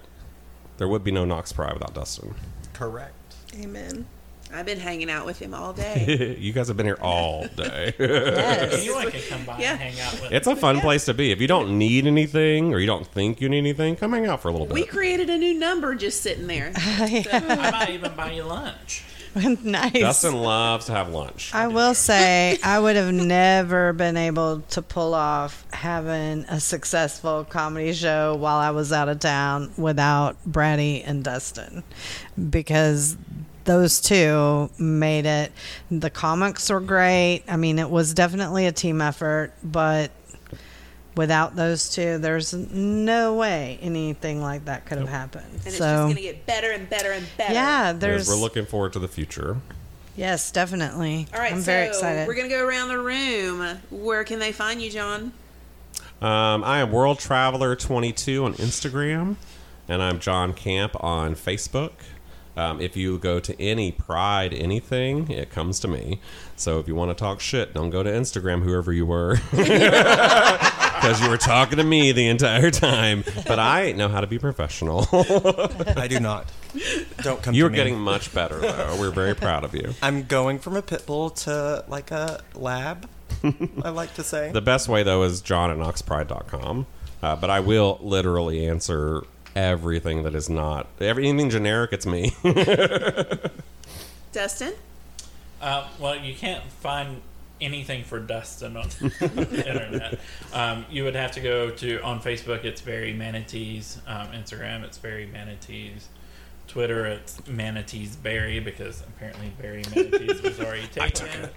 there would be no Knox Pride without Dustin. Correct. Amen. I've been hanging out with him all day. you guys have been here all day. Yes. Anyone can come by Yeah. and hang out with. it's a fun place to be. If you don't need anything or you don't think you need anything, come hang out for a little bit. we created a new number just sitting there. I might even buy you lunch. nice. Dustin loves to have lunch. I will say I would have never been able to pull off having a successful comedy show while I was out of town without Brady and Dustin because those two made it. The comics were great. I mean, it was definitely a team effort, but without those two, there's no way anything like that could have happened. And it's just going to get better and better and better. yeah, Because there's we're looking forward to the future. yes, definitely. All right, I'm so very excited. we're going to go around the room. Where can they find you, John? Um, I am World Traveler 22 on Instagram, and I'm John Camp on Facebook. Um, if you go to any Pride anything, it comes to me. So if you want to talk shit, don't go to Instagram, whoever you were. because you were talking to me the entire time. But I know how to be professional. I do not. Don't come. You're to me. getting much better, though. We're very proud of you. I'm going from a pit bull to like a lab. I like to say. The best way, though, is john at knoxpride.com. Uh, but I will literally answer everything that is not every, anything generic. It's me. Dustin? Uh, well, you can't find anything for Dustin on the internet. Um, you would have to go to on Facebook. It's very manatees. Um, Instagram. It's very manatees. Twitter. It's manatees Barry because apparently Barry manatees was already taken.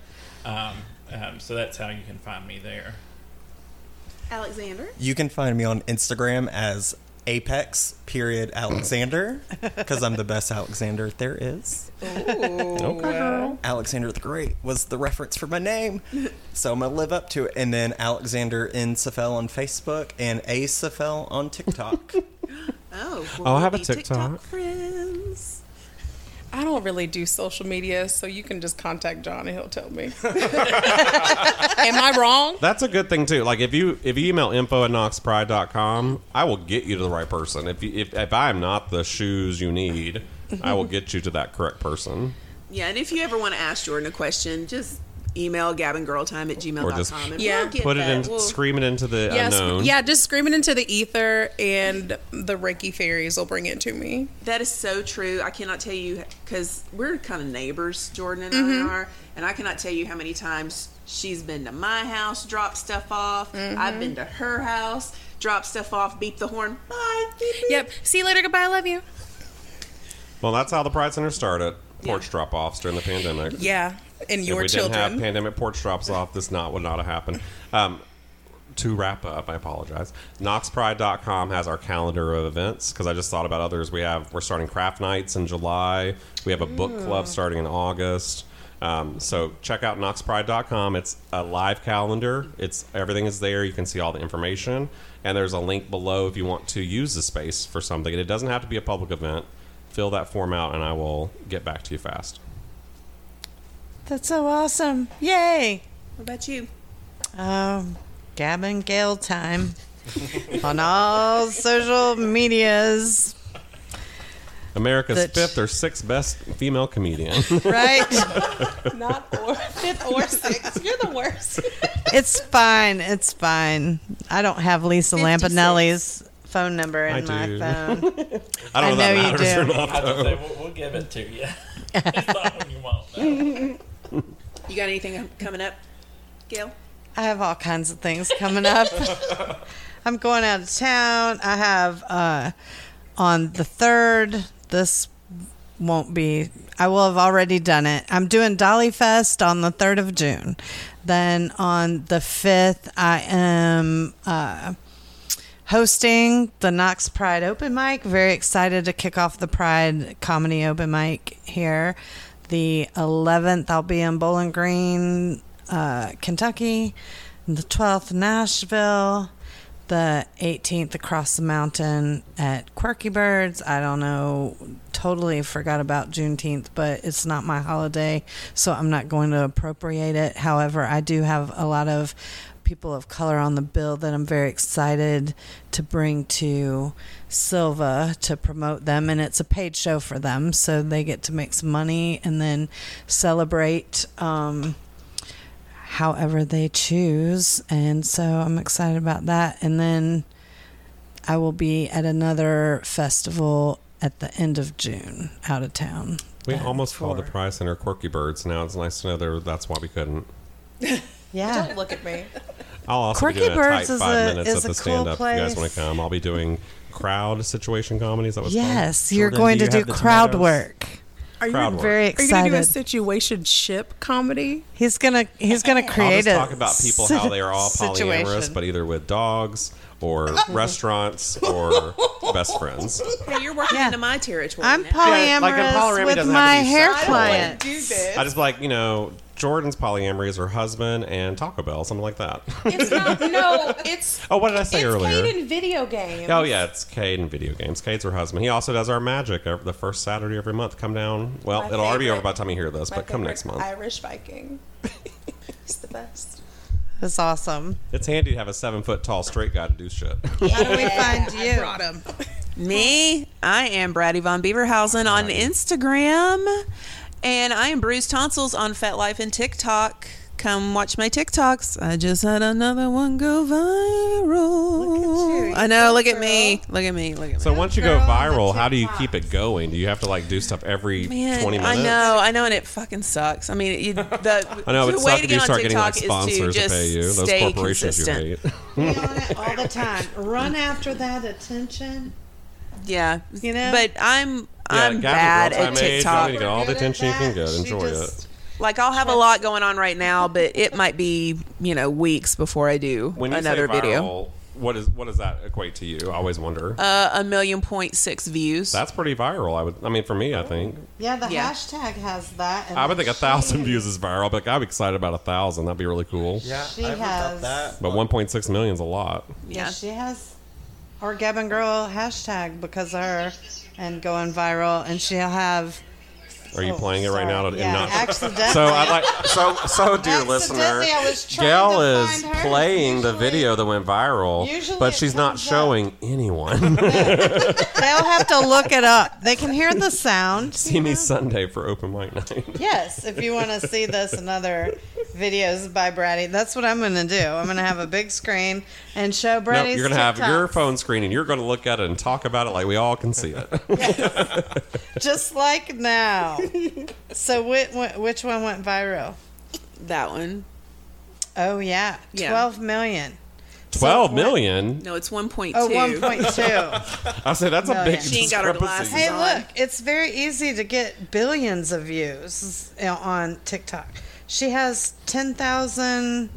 Um, um, so that's how you can find me there. Alexander? You can find me on Instagram as Apex period Alexander because I'm the best Alexander there is. okay. Alexander the Great was the reference for my name, so I'm gonna live up to it. And then Alexander N. Safel on Facebook and A. Safel on TikTok. Oh, I'll have a be TikTok. friends. I don't really do social media, so you can just contact John and he'll tell me. Am I wrong? That's a good thing too. Like if you if you email info at knoxpride.com, I will get you to the right person. If you, if if I am not the shoes you need, I will get you to that correct person. Yeah, and if you ever want to ask Jordan a question, just email gabandgirltime at gmail.com. Or just and Yeah. we'll Put it that. in, We'll- scream it into the Yeah, sc- unknown. yeah, just scream it into the ether, and the Reiki fairies will bring it to me. That is so true. I cannot tell you because we're kind of neighbors, Jordan and Mm-hmm. I are, and I cannot tell you how many times she's been to my house, dropped stuff off. Mm-hmm. I've been to her house, dropped stuff off, beep the horn, bye. Beep, beep. Yep. See you later. Goodbye. I love you. Well, that's how the Pride Center started. Porch Yeah. drop-offs during the pandemic. Yeah, and if your we children. didn't have pandemic porch drops off, this not would not have happened. Um, to wrap up, I apologize. Knoxpride.com has our calendar of events because I just thought about others. We have we're starting craft nights in July. We have a book club starting in August. Um, so check out knoxpride.com. It's a live calendar. It's everything is there. You can see all the information, and there's a link below if you want to use the space for something. And it doesn't have to be a public event. Fill that form out, and I will get back to you fast. That's so awesome. Yay. What about you? Um, Gab and Gail time on all social medias, America's That- fifth or sixth best female comedian. right? Not or fifth or sixth. You're the worst. it's fine. It's fine. I don't have Lisa 56. Lampanelli's phone number in I my do. phone. I don't know, I if that you matters or do. not. I would say we'll, we'll give it to you. it's not when you want. though. You got anything coming up, Gail? I have all kinds of things coming up. I'm going out of town. I have uh, on the third. This won't be. I will have already done it. I'm doing Dolly Fest on the third of June. Then on the fifth, I am. Uh, hosting the Knox Pride open mic. Very excited to kick off the Pride comedy open mic here. The 11th, I'll be in Bowling Green, uh, Kentucky. The 12th, Nashville. The 18th, across the mountain at Quirky Birds. I don't know, totally forgot about Juneteenth, but it's not my holiday, so I'm not going to appropriate it. However, I do have a lot of people of color on the bill that I'm very excited to bring to Sylva to promote them. And it's a paid show for them, so they get to make some money and then celebrate um, however they choose. And so I'm excited about that. And then I will be at another festival at the end of June out of town. We almost called the for- Prize Center Quirky Birds. Now it's nice to know. That's why we couldn't. Yeah. Don't look at me. I'll also Quirky be doing a Birds tight is five a- minutes is at the cool stand up. if you guys want to come? I'll be doing crowd situation comedies. That was Yes, you're Jordan, going do to you do the crowd tomatoes? work. Are you, Crowd I'm work. very are you gonna do a excited. situation ship comedy? He's gonna he's gonna I'll create just a talk about people how they are all polyamorous, but either with dogs or restaurants or best friends. Hey, you're working Yeah. into my territory. I'm now. polyamorous like, in polyamory with doesn't have to my be hair sexual. client. Do this. I just like you know Jordan's polyamory is her husband and Taco Bell, something like that. It's not. No, it's. oh, what did I say it's earlier? played in video games. Oh yeah, it's Cade in video games. Cade's her husband. He also does our magic every, the first Saturday every month. Come down. Well, My it'll already be over by the time you hear this, but come next month. Irish Viking. It's the best. That's awesome. It's handy to have a seven foot tall straight guy to do shit. How do we find I you? brought him. Me, I am Brady Von Beaverhausen on Instagram, and I am Bruce Tonsils on Fat Life and TikTok. Come watch my TikToks. I just had another one go viral. you. I know. You Look at me. Look at me. Look at me. So once you go girl on viral, how do you keep it going? Do you have to like do stuff every Man, twenty minutes? I know, I know, and it fucking sucks. I mean, you, the, I know the it's way to get you on start getting like TikTok is to sponsors to, pay you. Those stay corporations consistent. you hate. Be on it all the time. Run after that attention. Yeah, You know? but I'm Yeah, I'm Gabby, bad real-time at age, TikTok. you need to get all the attention you can get. Enjoy just- it. Like I'll have a lot going on right now, but it might be you know weeks before I do When you another say video. viral, what is what does that equate to you? I always wonder. Uh, a million point six views. That's pretty viral. I would. I mean, for me, I think. Yeah, the Yeah. hashtag has that. and I would think a she- thousand views is viral, but I'm excited about a thousand. That'd be really cool. Yeah, She I've heard has- about that. But 1.6 million is a lot. Yeah, yeah. she has our Gab and Girl hashtag because of her and going viral, and she'll have. Are you Oh, playing it right now? To, Yeah, not, accidentally. so I like so so dear listener. Accidentally, I was trying Gail is find her. playing the video that went viral, but she's not comes up. showing anyone. They'll have to look it up. They can hear the sound. See me Sunday for open mic night. Yes, if you want to see this and other videos by Brady, that's what I'm going to do. I'm going to have a big screen and show No, Brady's. you're gonna have your phone screen and you're gonna look at it and talk about it like we all can see it. just like now. So which, which one went viral? that one. Oh yeah, Yeah. twelve million. Twelve what- million. No, it's one point Oh, two. 1.2. I said that's a big She ain't got her discrepancy. glasses hey, on. look, it's very easy to get billions of views on TikTok. She has 10,000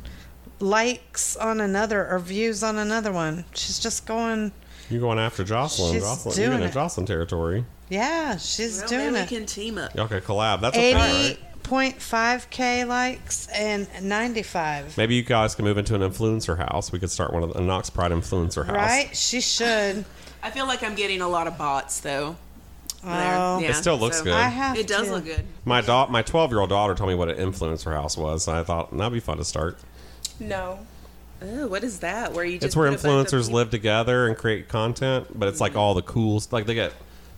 likes on another or views on another one. She's just going, You're going after Jocelyn. She's Jocelyn, you're in it. Jocelyn territory. Yeah, she's Well, doing maybe it. we can team up. Y'all could collab. That's a thing, right? 80.5k likes and 95. Maybe you guys can move into an influencer house. We could start one of the a Knox Pride influencer house. Right? She should. I feel like I'm getting a lot of bots though. Oh, There. It still looks good. I have It does to. look good. My da- my 12 year old daughter told me what an influencer house was. And I thought that'd be fun to start. No. Oh, what is that? Where you just It's where put a bunch of influencers live together and create content, but it's like mm-hmm. all the cool, like they get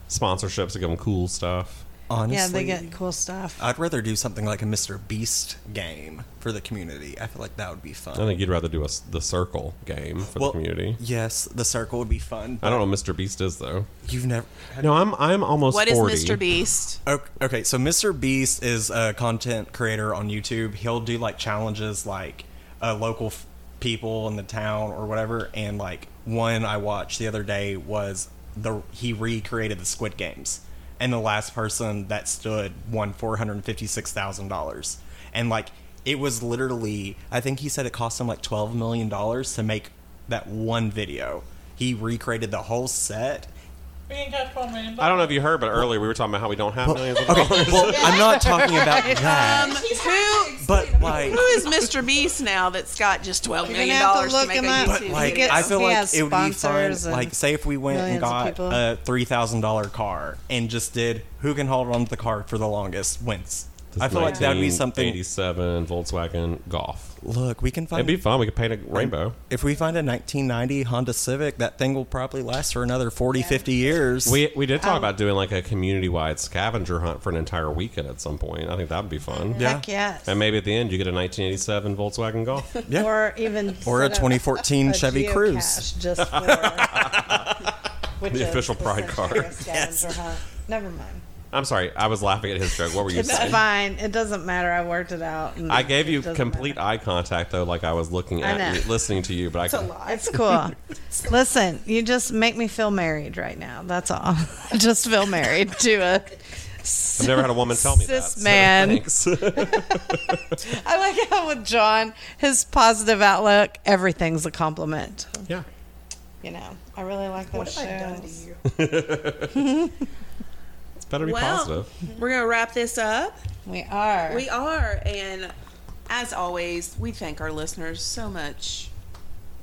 sponsorships to give them cool stuff. Honestly, Yeah, they get cool stuff. I'd rather do something like a Mr. Beast game for the community. I feel like that would be fun. I think you'd rather do a s the circle game for well, the community. Yes, the circle would be fun. I don't know what Mr. Beast is though. You've never. No, I'm I'm almost What is 40. Mr. Beast? Ok- Okay, so Mr. Beast is a content creator on YouTube. He'll do like challenges like uh, local f- people in the town or whatever. And like one I watched the other day was the he recreated the Squid Games, and the last person that stood won four hundred fifty six thousand dollars. And like it was literally, I think he said it cost him like twelve million dollars to make that one video. He recreated the whole set. We ain't got twelve million. I don't know if you heard, but earlier we were talking about how we don't have millions of Okay, dollars. well, I'm not talking about that, Um, who but like. who is Mr. Beast now that's got just twelve You're gonna have to dollars to, look make a him up. YouTube But like, video? I feel He like has it would be fun. sponsors and Like, say if we went and millions of got people. a three thousand dollar car and just did who can hold on to the car for the longest wins. I feel like that would be something. 87 Volkswagen Golf. Look, we can find. It'd be fun. We could paint a rainbow. if we find a 1990 Honda Civic, that thing will probably last for another 40, 50 years. We we did talk Um, about doing like a community wide scavenger hunt for an entire weekend at some point. I think that would be fun. Yeah. Heck yes. And maybe at the end you get a 1987 Volkswagen Golf. Yeah. Or even Or a set up 2014 Chevy geocache Cruze. just for which The is official pride essentially car. a scavenger hunt. Never mind. I'm sorry, I was laughing at his joke. What were you It's saying? fine. It doesn't matter. I worked it out. and I gave you complete matter. eye contact though, like I was looking at you, listening to you. But I It's a lot. lie. It's cool. Listen, you just make me feel married right now. That's all. I just feel married to a. I've never had a woman tell me that. Cis so man. thanks. I like how with John, his positive outlook, everything's a compliment. yeah. You know, I really like those What have I done to shows. You? It's better be Well, positive. we're gonna wrap this up. We are. We are, and as always, we thank our listeners so much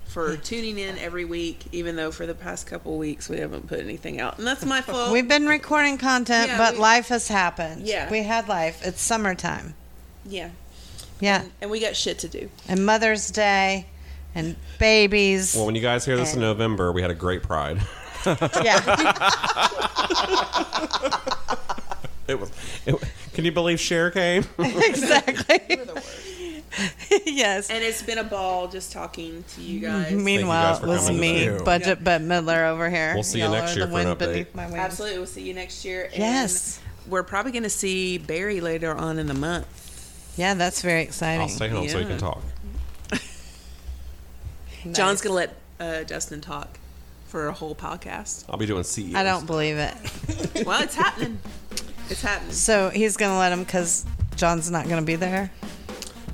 for tuning in every week. Even though for the past couple weeks we haven't put anything out, and that's my fault. We've been recording content, Yeah, but we- life has happened. Yeah. We had life. It's summertime. yeah, Yeah. And we got shit to do. And Mother's Day and babies. Well, when you guys hear this in November, we had a great Pride. yeah. It was. It, can you believe Cher came? exactly. yes. And it's been a ball just talking to you guys. Meanwhile, for it was me, today. Budget Bette Midler over here. We'll see you Y'all next year for an update. my. Absolutely. We'll see you next year. And Yes. We're probably going to see Barry later on in the month. Yeah, that's very exciting. I'll stay home so you can talk. John's going to let uh, Justin talk for a whole podcast. I'll be doing CEOs. I don't believe it. well, it's happening. It's happening. So he's going to let him because John's not going to be there.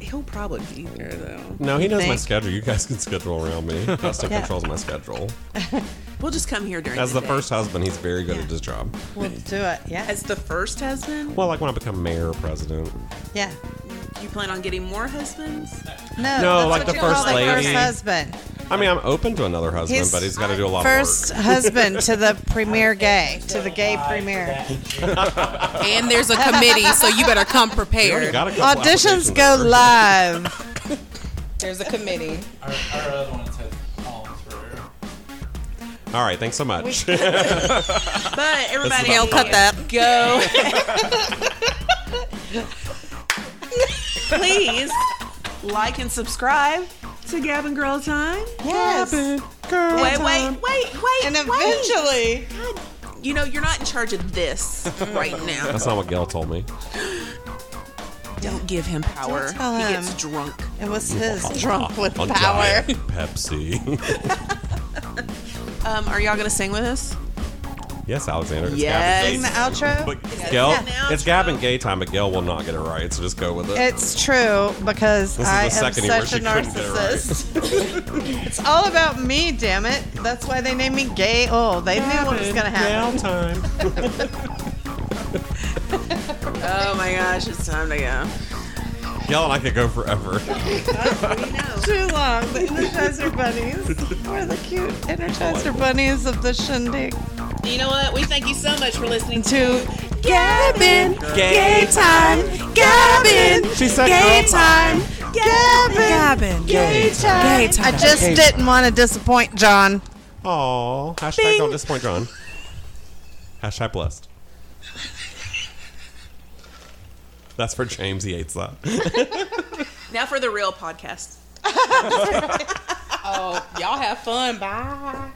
He'll probably be there, though. No, he knows my schedule. You guys can schedule around me. Dustin Yeah. controls my schedule. We'll just come here during As the the day. first husband, he's very good Yeah. at his job. We'll do it. Yeah. As the first husband? Well, like when I become mayor or president. Yeah. You plan on getting more husbands? No, No, that's like what the you call first the lady. First husband. I mean, I'm open to another husband, He's but he's got to do a lot First of work. husband to the premier gay, to the gay premier. And there's a committee, so you better come We already prepared. got a couple Auditions applications go over. live. There's a committee. Our, our other one says Collins for All right, thanks so much. But everybody, Gail, cut that. go. Please like and subscribe to Gab and Girl Time. Yes. Wait, wait, wait, wait, And wait. eventually, You know, you're not in charge of this right now. That's not what Gail told me. Don't give him power. Don't tell he gets drunk. it was his drunk with On power. Diet Pepsi. Um, are y'all gonna sing with us? Yes, Alexander. It's Yes. The Gab and Gay. outro. But Gail, Sing the it's Gab and Gay time, but Gail will not get it right, so just go with it. It's true because is I the am second year such a she couldn't get it right. narcissist. it's all about me, damn it. That's why they named me Gay. Oh, they knew what was gonna happen. Gail time. Oh my gosh, it's time to go. Gail and I could go forever. Too long. The Energizer bunnies. We're the cute Energizer bunnies of the shindig. You know what? We thank you so much for listening To Gavin. Gay time. Gavin. She said Gay girl time. Gavin. Gavin. Gay time. Gay time. I just didn't want to disappoint John. Aw. Hashtag don't disappoint John. Hashtag blessed. That's for James. He hates that. Now for the real podcast. Oh, y'all have fun. Bye.